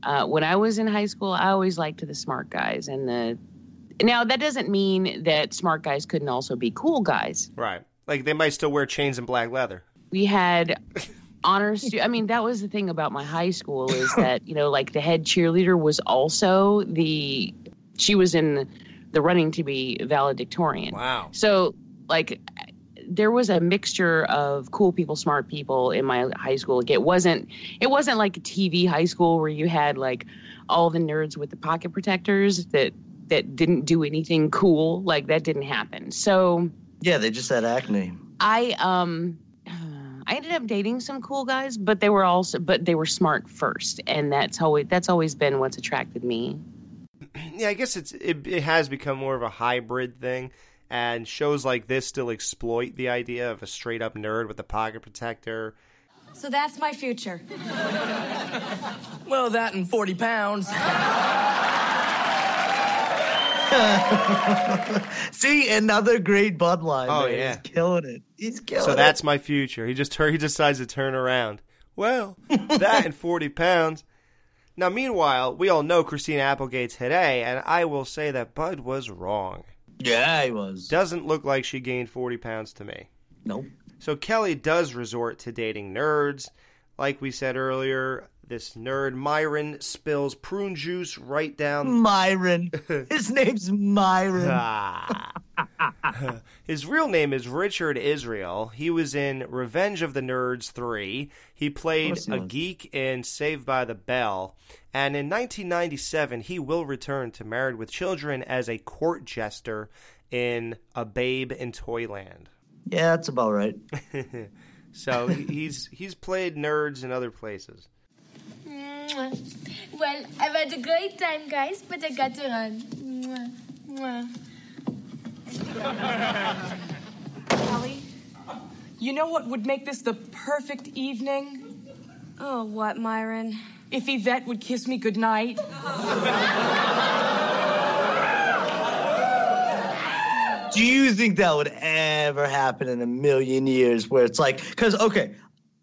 uh, when I was in high school, I always liked the smart guys and the. Now that doesn't mean that smart guys couldn't also be cool guys. Right. Like they might still wear chains and black leather. We had [laughs] honors. I mean, that was the thing about my high school is [laughs] that you know, like the head cheerleader was also the. She was in the running to be valedictorian. Wow. So like there was a mixture of cool people, smart people in my high school. Like, it wasn't it wasn't like a TV high school where you had like all the nerds with the pocket protectors that that didn't do anything cool. Like that didn't happen. So Yeah, they just had acne. I um I ended up dating some cool guys, but they were also but they were smart first, and that's always that's always been what's attracted me. [clears throat] Yeah, I guess it's it, it has become more of a hybrid thing. And shows like this still exploit the idea of a straight up nerd with a pocket protector. So that's my future. Well, that and 40 pounds. [laughs] See, another great Bud line. Oh, man. yeah. He's killing it. He's killing So it. that's my future. He just [laughs] he decides to turn around. Well, that and 40 pounds. Now, meanwhile, we all know Christina Applegate's today, and I will say that Bud was wrong. Yeah, he was. Doesn't look like she gained 40 pounds to me. Nope. So Kelly does resort to dating nerds. Like we said earlier, this nerd Myron spills prune juice right down. Myron. [laughs] His name's Myron. Ah. His real name is Richard Israel. He was in Revenge of the Nerds 3. He played he a was. geek in Saved by the Bell. And in 1997, he will return to Married with Children as a court jester in A Babe in Toyland. Yeah, that's about right. [laughs] so he's he's played nerds in other places. Mwah. Well, I've had a great time, guys, but I got to run. Mwah. Mwah. You know what would make this the perfect evening? Oh, what, Myron? If Yvette would kiss me goodnight. Do you think that would ever happen in a million years where it's like, because, okay,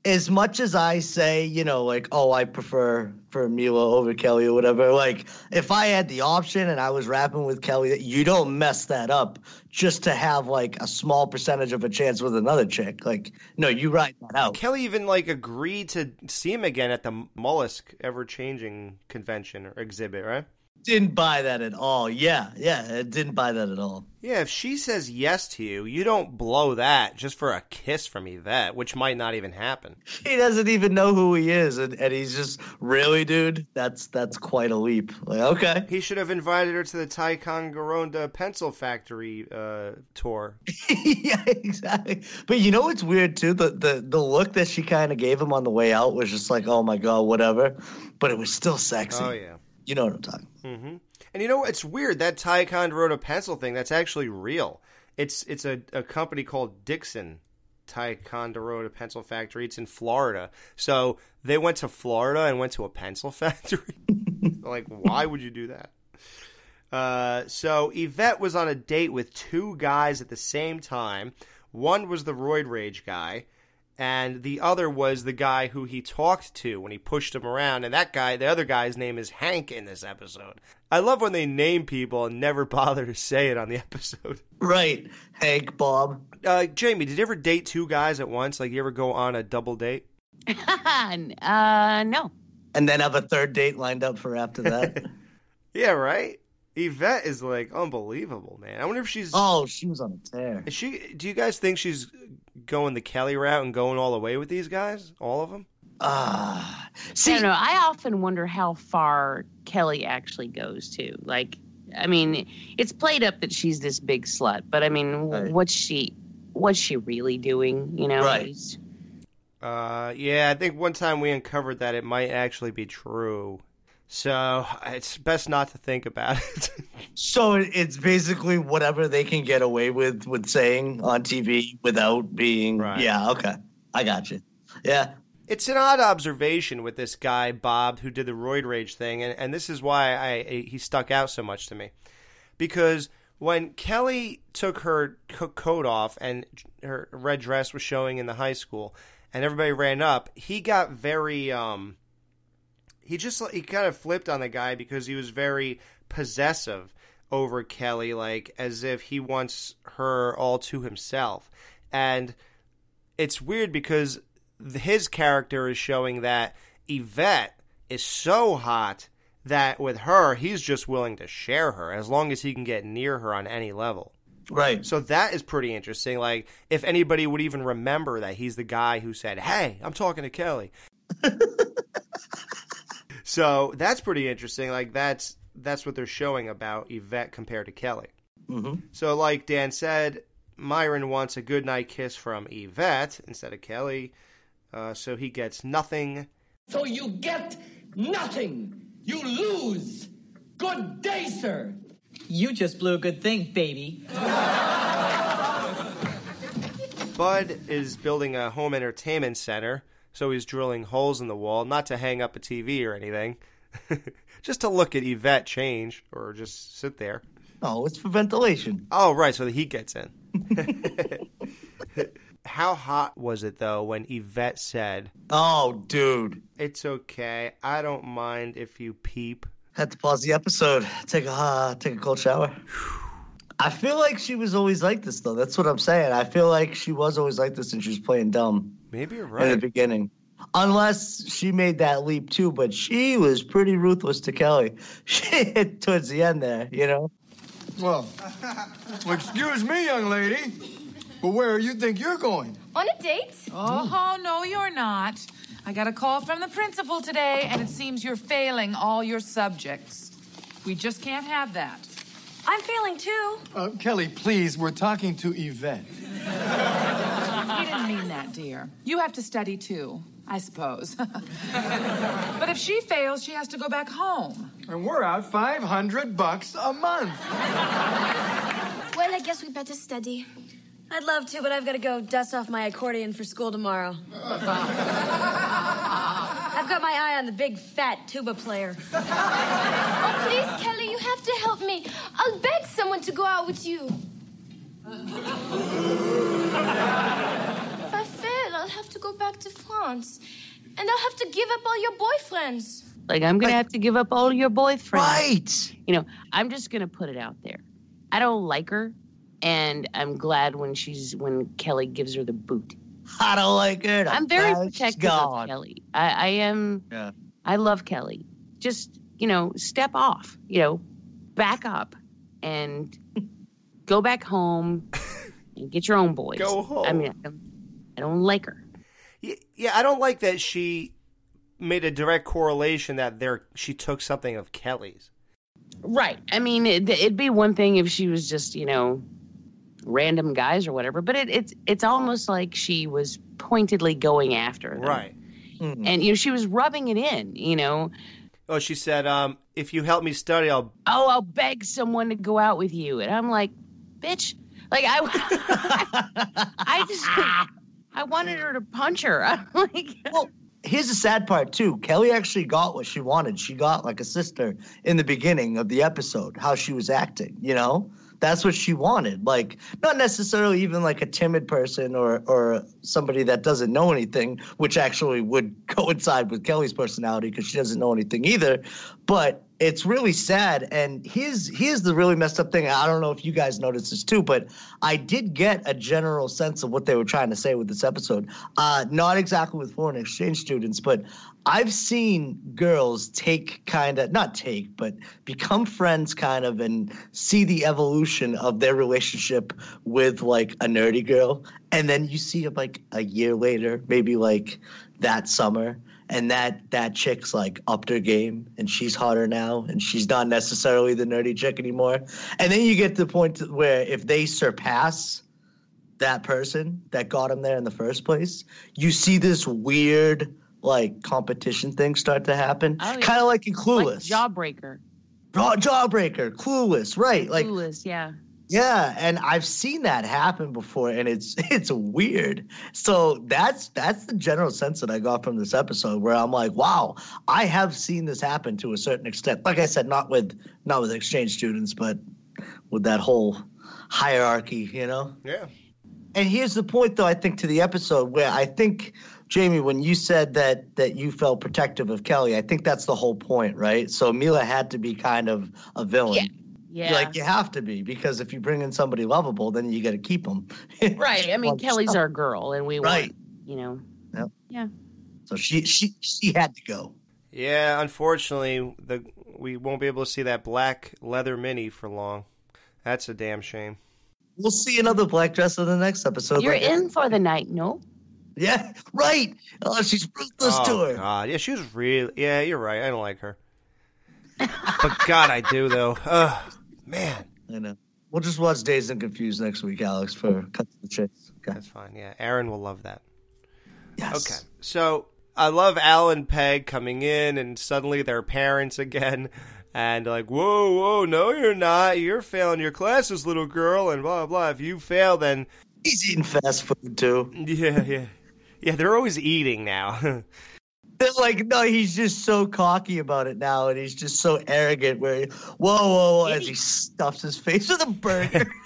as much as I say, you know, like, oh, I prefer for Milla over Kelly or whatever, like, if I had the option and I was rapping with Kelly, you don't mess that up just to have like a small percentage of a chance with another chick. Like, no, you write that out. Kelly even like agreed to see him again at the Mollusk ever changing convention or exhibit, right? Didn't buy that at all. Yeah, yeah, I didn't buy that at all. Yeah, if she says yes to you, you don't blow that just for a kiss from Yvette, which might not even happen. He doesn't even know who he is, and, and he's just really, dude. That's that's quite a leap. Like, okay, He should have invited her to the Ticonderoga pencil factory uh, tour. [laughs] yeah, exactly. But you know what's weird too? The the the look that she kind of gave him on the way out was just like, oh my god, whatever. But it was still sexy. Oh yeah. You know what I'm talking. Mm-hmm. And you know? It's weird that Ticonderoga pencil thing. That's actually real. It's it's a, a company called Dixon Ticonderoga Pencil Factory. It's in Florida. So they went to Florida and went to a pencil [laughs] factory. [laughs] like, why would you do that? Uh, so Yvette was on a date with two guys at the same time. One was the roid rage guy, and the other was the guy who he talked to when he pushed him around. And that guy, the other guy's name is Hank in this episode. I love when they name people and never [laughs] bother to say it on the episode. Right, Hank, Bob. Uh, Jamie, did you ever date two guys at once? Like you ever go on a double date? [laughs] uh, no. And then have a third date lined up for after that. [laughs] Yeah, right. Yvette is like unbelievable, man. I wonder if she's. Oh, she was on a tear. Is she? Do you guys think she's going the Kelly route and going all the way with these guys, all of them? Ah, I don't know. I often wonder how far Kelly actually goes to. Like, I mean, it's played up that she's this big slut, but I mean, Right. what's she? What's she really doing? You know? Right. Uh, yeah, I think one time we uncovered that it might actually be true. So it's best not to think about it. [laughs] So it's basically whatever they can get away with with saying on TV without being. Right. Yeah. Okay. I got you. Yeah. it's an odd observation with this guy Bob who did the roid rage thing, and, and this is why I, I he stuck out so much to me, because when Kelly took her coat off and her red dress was showing in the high school, and everybody ran up, he got very um. He just he kind of flipped on the guy because he was very possessive over Kelly, like as if he wants her all to himself, and it's weird because his character is showing that Yvette is so hot that with her he's just willing to share her as long as he can get near her on any level. Right. So that is pretty interesting. Like if anybody would even remember that he's the guy who said, "Hey, I'm talking to Kelly." [laughs] so that's pretty interesting. Like that's that's what they're showing about Yvette compared to Kelly. hmm So, like Dan said, Myron wants a goodnight kiss from Yvette instead of Kelly. Uh, so he gets nothing. So you get nothing. You lose. Good day, sir. You just blew a good thing, baby. [laughs] Bud is building a home entertainment center, so he's drilling holes in the wall, not to hang up a TV or anything, [laughs] just to look at Yvette change or just sit there. Oh, it's for ventilation. Oh, right, so the heat gets in. [laughs] How hot was it though when Yvette said, Oh, dude. "It's okay. I don't mind if you peep." Had to pause the episode. Take a uh, take a cold shower. [sighs] I feel like she was always like this, though. That's what I'm saying. I feel like she was always like this, and she was playing dumb Maybe you're right. in the beginning. Unless she made that leap too, but she was pretty ruthless to Kelly. [laughs] She towards the end there, you know. Well, well, [laughs] excuse me, young lady, but where do you think you're going? On a date? Oh, no, you're not. I got a call from the principal today, and it seems you're failing all your subjects. We just can't have that. I'm failing too. Uh, Kelly, please, we're talking to Yvette. He didn't mean that, dear. You have to study too, I suppose. [laughs] but if she fails, she has to go back home. And we're out 500 bucks a month. Well, I guess we better study. I'd love to, but I've got to go dust off my accordion for school tomorrow. [laughs] I've got my eye on the big fat tuba player. [laughs] Oh, please, Kelly, you have to help me. I'll beg someone to go out with you. if I fail, I'll have to go back to France. And I'll have to give up all your boyfriends. Like I'm gonna have to give up all your boyfriends. Right. You know, I'm just gonna put it out there. I don't like her, and I'm glad when she's when Kelly gives her the boot. [laughs] I don't like it. I'm very glad she's protective of. Kelly. I, I am. Yeah. I love Kelly. Just you know, step off. You know, back up and go back home and get your own boys. Go home. I mean, I don't, I don't like her. Y- Yeah, I don't like that she made a direct correlation that there she took something of Kelly's. Right. I mean, it'd be one thing if she was just, you know, random guys or whatever, but it, it's it's almost like she was pointedly going after them. Right. And you know, she was rubbing it in. You know, Oh, she said, um, "If you help me study, I'll." oh, I'll beg someone to go out with you, and I'm like, bitch, like I, [laughs] I just, I wanted her to punch her. [laughs] I'm like, Well, here's the sad part too. Kelly actually got what she wanted. She got like a sister in the beginning of the episode, how she was acting, you know? That's what she wanted. Like not necessarily even like a timid person or or somebody that doesn't know anything, which actually would [laughs] coincide with Kelly's personality because she doesn't know anything either. But it's really sad. And here's here's the really messed up thing. I don't know if you guys noticed this too, but I did get a general sense of what they were trying to say with this episode. Uh, not exactly with foreign exchange students, but I've seen girls take kind of not take, but become friends kind of and see the evolution of their relationship with like a nerdy girl. And then you see it like a year later, maybe like that summer and that that chick's like upped her game and she's hotter now and she's not necessarily the nerdy chick anymore and then you get to the point where if they surpass that person that got him there in the first place you see this weird like competition thing start to happen Oh, yeah. kind of like in clueless Like Jawbreaker. Jaw- jawbreaker clueless right like Clueless, yeah. Yeah, and I've seen that happen before, and it's [laughs] it's weird. So that's that's the general sense that I got from this episode, where I'm like, wow, I have seen this happen to a certain extent. Like I said, not with not with exchange students, but with that whole hierarchy, you know. Yeah. And here's the point, though, I think to the episode where I think Jamie, when you said that that you felt protective of Kelly, I think that's the whole point, right? So Milla had to be kind of a villain. Yeah. Like you have to be because if you bring in somebody lovable, then you got to keep them. [laughs] Right. I mean, Kelly's our girl, and we Right. want, you know. Yep. Yeah. So she she she had to go. Yeah, unfortunately, the we won't be able to see that black leather mini for long. That's a damn shame. We'll see another black dress in the next episode. You're like- in for the night, no? Yeah, right. Oh, she's ruthless to oh her. God, yeah, she was really. Yeah, you're right. I don't like her. but God, I do though. Ugh, man. I know. We'll just watch Dazed and Confused next week, Alex, for cut to the chase. Okay. That's fine. Yeah, Aaron will love that. Yes. Okay, so I love Al and Peg coming in, and suddenly they're parents again, and like, whoa, whoa, no, you're not. You're failing your classes, little girl, and blah blah. If you fail, then He's eating fast food too. [laughs] yeah, yeah, yeah. They're always eating now. [laughs] They're like, no, he's just so cocky about it now, and he's just so arrogant. Where, he, whoa, whoa, whoa, as he stuffs his face with a burger. [laughs]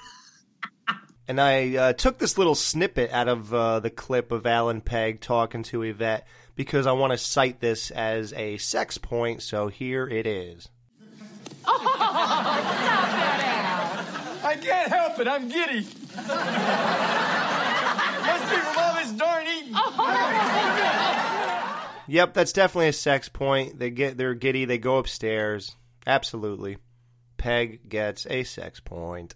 And I uh, took this little snippet out of uh, the clip of Al and Peg talking to Yvette because I want to cite this as a sex point, so here it is. [laughs] I can't help it. I'm giddy. [laughs] Must be from all this darn eating. Yep, that's definitely a sex point. They get they're giddy, they go upstairs. Absolutely. Peg gets a sex point.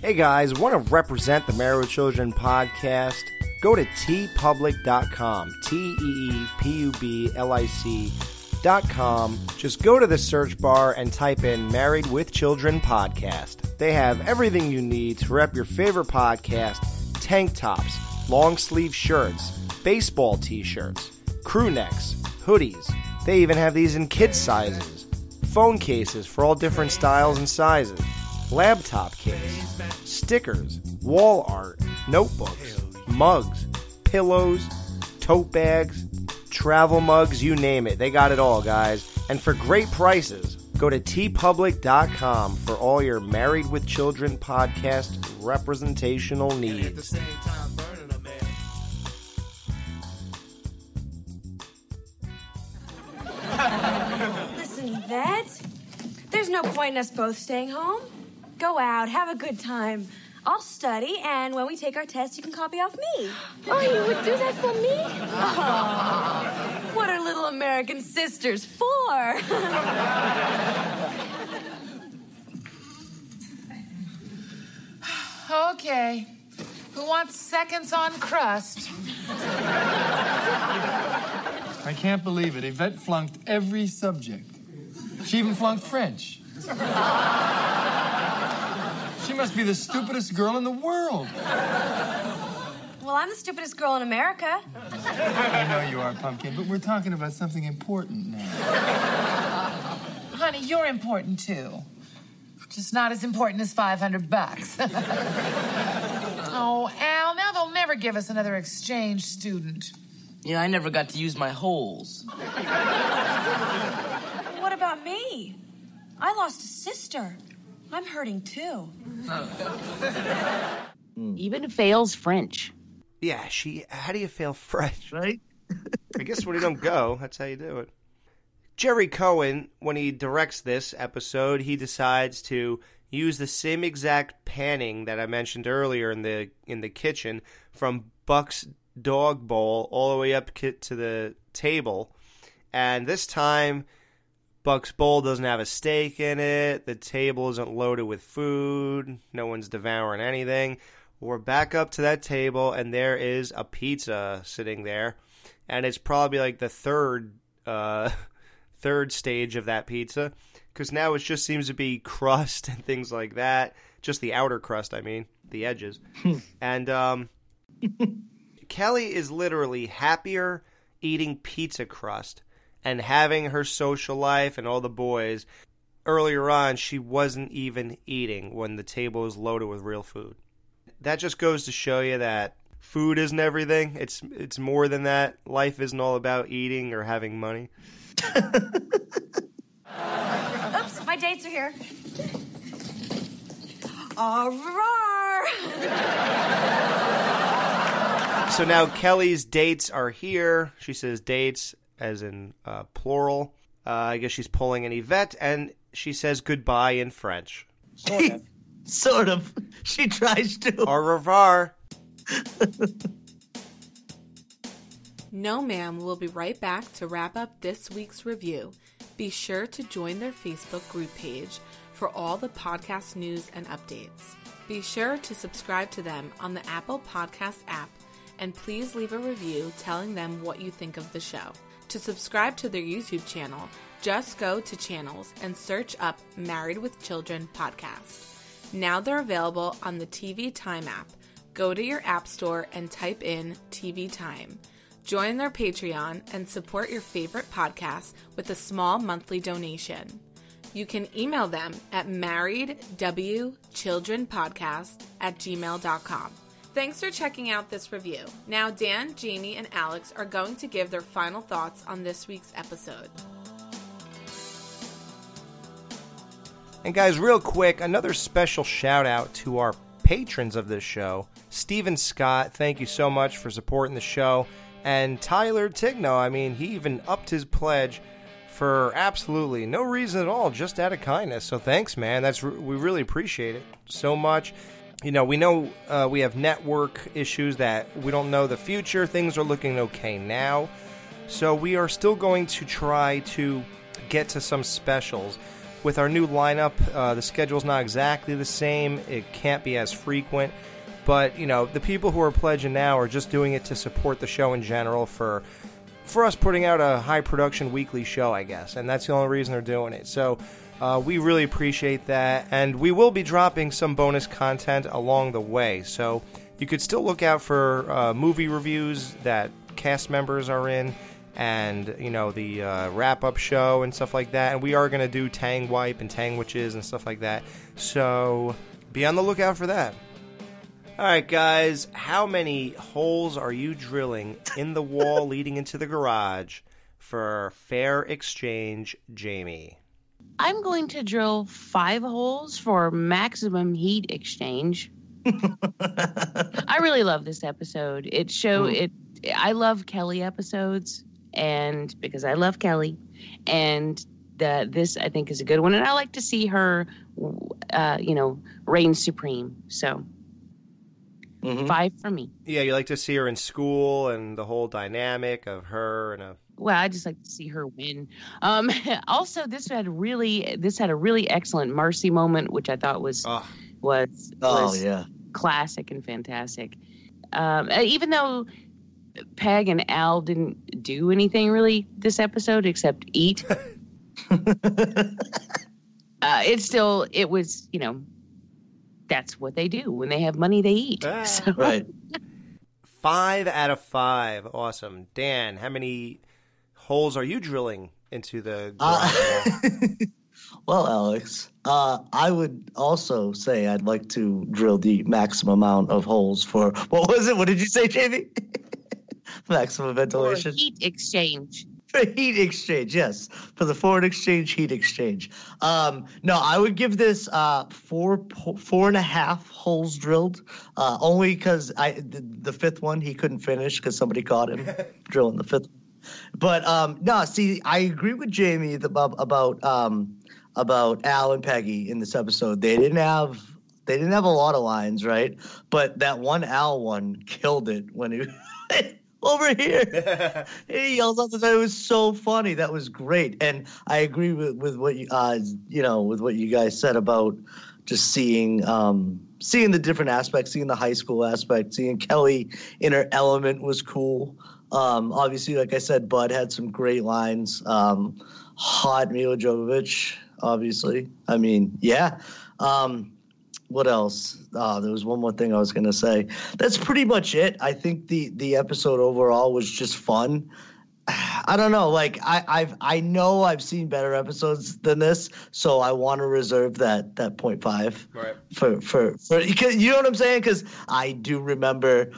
Hey guys, want to represent the Married with Children podcast? Go to teepublic.com. T E E P U B L I C dot com. Just go to the search bar and type in Married with Children podcast. They have everything you need to rep your favorite podcast tank tops, long sleeve shirts, baseball t shirts, crew necks, hoodies. They even have these in kids' sizes, phone cases for all different styles and sizes, laptop case, stickers, wall art, notebooks, mugs, pillows, tote bags, travel mugs, you name it. They got it all, guys. And for great prices, go to teepublic.com for all your Married with Children podcast representational needs. Listen, there's no point in us both staying home. Go out, have a good time. I'll study, and when we take our test, you can copy off me. Oh, you would do that for me? Oh, what are little American sisters for? [laughs] Okay. Who wants seconds on crust? I can't believe it. Yvette flunked every subject. She even flunked French. She must be the stupidest girl in the world. well, I'm the stupidest girl in America. I know you are, Pumpkin, but we're talking about something important now. Honey, you're important too. Just not as important as 500 bucks. [laughs] oh, Al, now they'll never give us another exchange student. Yeah, I never got to use my holes. What about me? I lost a sister. I'm hurting too. Hmm. Even fails French. Yeah, she. How do you fail French? Right? [laughs] I guess when you don't go, that's how you do it. Gerry Cohen, when he directs this episode, he decides to use the same exact panning that I mentioned earlier in the in the kitchen from Buck's dog bowl all the way up to the table. And this time Buck's bowl doesn't have a steak in it. The table isn't loaded with food. No one's devouring anything. We're back up to that table, and there is a pizza sitting there, and it's probably like the third, uh, [laughs] third stage of that pizza, because now it just seems to be [laughs] crust and things like that. Just the outer crust, I mean, the edges, [laughs] and um, Kelly is literally happier eating pizza crust and having her social life and all the boys. Earlier on, she wasn't even eating when the table was loaded with real food. That just goes to show you that food isn't everything. It's it's more than that. Life isn't all about eating or having money. [laughs] Oops, my dates are here. Au revoir. So now Kelly's dates are here. She says dates as in uh, plural. Uh, I guess she's pulling an Yvette, and she says goodbye in French. Sort of. [laughs] sort of. [laughs] She tries to. Au revoir. [laughs] No Ma'am We'll be right back to wrap up this week's review. Be sure to join their Facebook group page for all the podcast news and updates. Be sure to subscribe to them on the Apple Podcast app and please leave a review telling them what you think of the show. To subscribe to their YouTube channel, just go to channels and search up Married with Children podcast. Now they're available on the TV Time app. Go to your app store and type in TV Time. Join their Patreon and support your favorite podcast with a small monthly donation. You can email them at marriedwchildrenpodcast at gmail.com. Thanks for checking out this review. Now, Dan, Jamie, and Alex are going to give their final thoughts on this week's episode. And guys, real quick, another special shout out to our patrons of this show. Stephen Scott, thank you so much for supporting the show. And Tyler Tigno, I mean, he even upped his pledge for absolutely no reason at all, just out of kindness. So thanks, man. That's we really appreciate it so much you know, we know uh, we have network issues that we don't know the future. Things are looking okay now. So we are still going to try to get to some specials. With our new lineup, uh, the schedule's not exactly the same. It can't be as frequent. But, you know, the people who are pledging now are just doing it to support the show in general for for us putting out a high production weekly show, I guess. And that's the only reason they're doing it. So uh, we really appreciate that, and we will be dropping some bonus content along the way. So you could still look out for uh, movie reviews that cast members are in, and you know the uh, wrap-up show and stuff like that. And we are going to do Tang Wipe and Tang Witches and stuff like that. So be on the lookout for that. All right, guys, how many holes are you drilling in the wall [laughs] leading into the garage for fair exchange, Jamie? I'm going to drill five holes for maximum heat exchange. [laughs] I really love this episode. It show mm. it. I love Kelly episodes, and because I love Kelly, and the, this I think is a good one, and I like to see her, uh, you know, reign supreme. So mm-hmm. five for me. Yeah, you like to see her in school and the whole dynamic of her and a well, I just like to see her win. Um, [laughs] also, this had really this had a really excellent Marcy moment, which I thought was oh. was, oh was yeah classic and fantastic. Um, uh, even though Peg and Al didn't do anything really this episode except eat, [laughs] uh, it still it was you know that's what they do when they have money they eat. Ah, so. Right. [laughs] Five out of five. Awesome. Dan, how many holes are you drilling into the uh, [laughs] well, Alex, uh, I would also say I'd like to drill the maximum amount of holes for what was it? What did you say, Jamie? [laughs] maximum ventilation. For heat exchange. For heat exchange, yes. For the foreign exchange, heat exchange. Um, no, I would give this uh, four four and a half holes drilled, uh, only because I the, the, fifth one he couldn't finish because somebody caught him [laughs] drilling the fifth. But um, no, see, I agree with Jamie about about um, about Al and Peggy in this episode. They didn't have they didn't have a lot of lines, right? But that one Al one killed it when he [laughs] over here. [laughs] he yells out the It was so funny. That was great, and I agree with with what you uh, you know with what you guys said about just seeing um, seeing the different aspects, seeing the high school aspect, seeing Kelly in her element was cool. Um, obviously, like I said, Bud had some great lines. Um, hot Milla Jovovich, obviously. I mean, yeah. Um, what else? Oh, there was one more thing I was gonna say. That's pretty much it. I think the the episode overall was just fun. [sighs] I don't know. Like I, I've I know I've seen better episodes than this, so I want to reserve that that point five Right. for for for you know what I'm saying. Because I do remember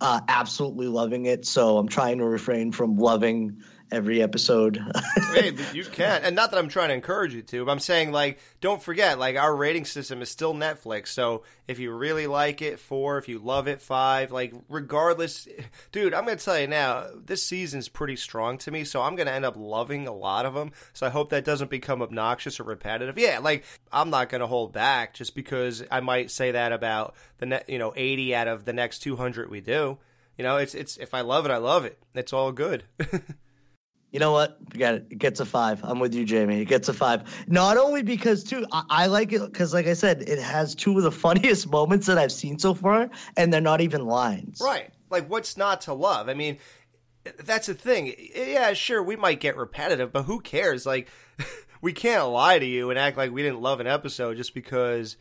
uh, absolutely loving it, so I'm trying to refrain from loving every episode. [laughs] hey, you can, and not that I'm trying to encourage you to, but I'm saying like, don't forget, like our rating system is still Netflix. So if you really like it, four. If you love it, five. Like regardless, dude, I'm gonna tell you now, this season's pretty strong to me. So I'm gonna end up loving a lot of them. So I hope that doesn't become obnoxious or repetitive. Yeah, like I'm not gonna hold back just because I might say that about the net, you know, 80 out of the next 200 we do. You know, it's it's if I love it, I love it. It's all good. [laughs] You know what? Forget it. It gets a five. I'm with you, Jamie. It gets a five. Not only because too, I, I like it because, like I said, it has two of the [laughs] funniest moments that I've seen so far, and they're not even lines. Right. Like, what's not to love? I mean, that's the thing. Yeah, sure, we might get repetitive, but who cares? Like, [laughs] we can't lie to you and act like we didn't love an episode just because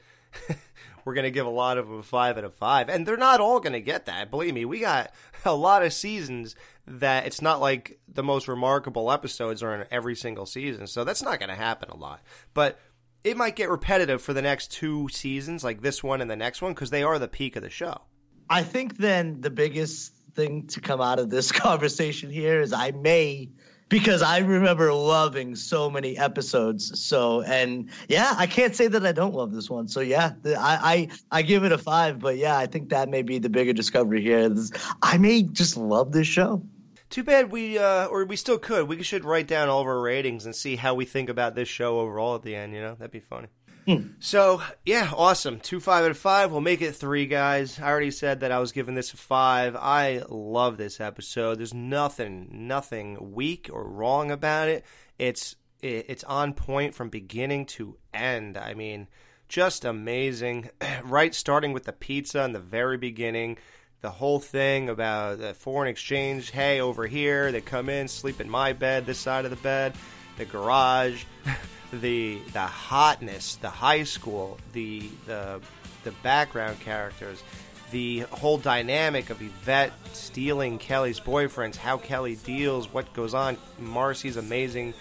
[laughs] we're going to give a lot of them a five out of five. And they're not all going to get that. Believe me, we got a lot of seasons that it's not like the most remarkable episodes are in every single season. So that's not going to happen a lot. But it might get repetitive for the next two seasons, like this one and the next one, because they are the peak of the show. I think then the biggest thing to come out of this [laughs] conversation here is I may because I remember loving so many episodes. So and yeah, I can't say that I don't love this one. So yeah, I, I I give it a five. But yeah, I think that may be the bigger discovery here. I may just love this show. Too bad we, uh, or we still could. We should write down all of our ratings and see how we think about this show overall at the end. You know, that'd be funny. Hmm. So yeah, awesome. Two five out of five. We'll make it three, guys. I already said that I was giving this a five. I love this episode. There's nothing, nothing weak or wrong about it. It's it, it's on point from beginning to end. I mean, just amazing. [clears throat] right, starting with the pizza in the very beginning. The whole thing about the foreign exchange. Hey, over here, they come in, sleep in my bed, this side of the bed, the garage. [laughs] the the hotness, the high school, the the the background characters, the whole dynamic of Yvette stealing Kelly's boyfriends, how Kelly deals, what goes on, Marcy's amazing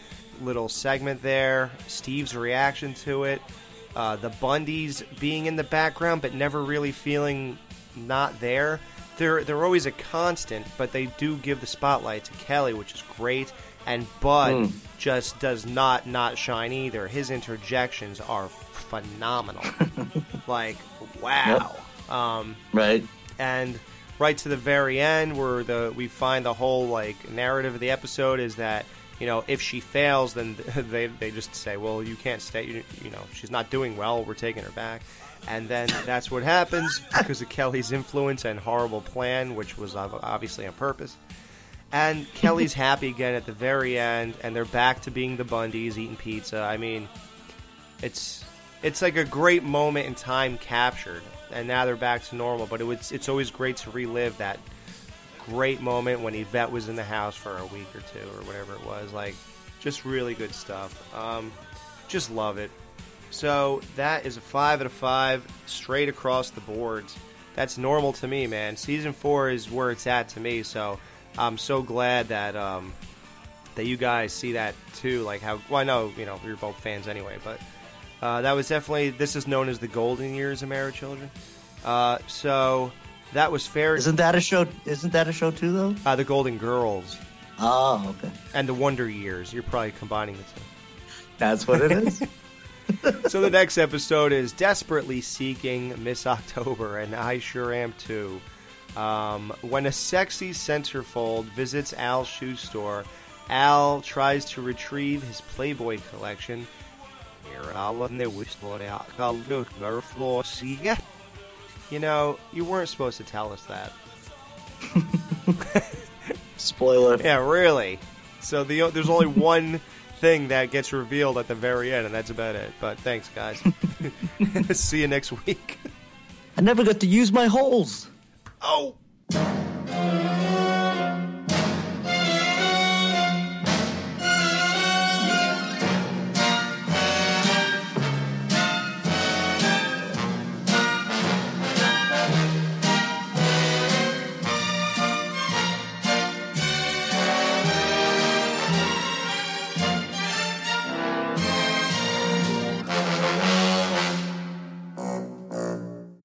little segment there, Steve's reaction to it, uh, the Bundys being in the background but never really feeling not there. They're they're always a constant, but they do give the spotlight to Kelly, which is great. And Bud Hmm. just does not not shine either. His interjections are phenomenal. [laughs] like wow. Um, right. And right to the very end, where the we find the whole like narrative of the episode is that you know if she fails, then [laughs] they they just say, well, you can't stay. You, you know, she's not doing well. We're taking her back. And then [laughs] that's what happens because of Kelly's influence and horrible plan, which was obviously on purpose. And Kelly's happy again at the very end, and they're back to being the Bundys eating pizza. I mean, it's it's like a great moment in time captured, and now they're back to normal. But it was it's always great to relive that great moment when Yvette was in the house for a week or two or whatever it was. Like, just really good stuff. Um, just love it. So that is a five out of five, straight across the boards. That's normal to me, man. Season four is where it's at to me. So I'm so glad that um, that you guys see that too. Like how well I know you know you're both fans anyway, but uh, that was definitely this is known as the golden years of Married Children. Uh, so that was fair. Isn't that a show? Isn't that a show too, though? Uh, the Golden Girls. Oh, okay. And the Wonder Years. You're probably combining the two. That's what it is. [laughs] [laughs] so the next episode is desperately seeking Miss October, and I sure am too. Um, when a sexy centerfold visits Al's shoe store, Al tries to retrieve his Playboy collection. You know, you weren't supposed to tell us that. [laughs] [laughs] Spoiler. Yeah, really. So the there's only [laughs] one thing that gets revealed at the very end, and that's about it. But thanks, guys. See you next week. I never got to use my holes. Oh!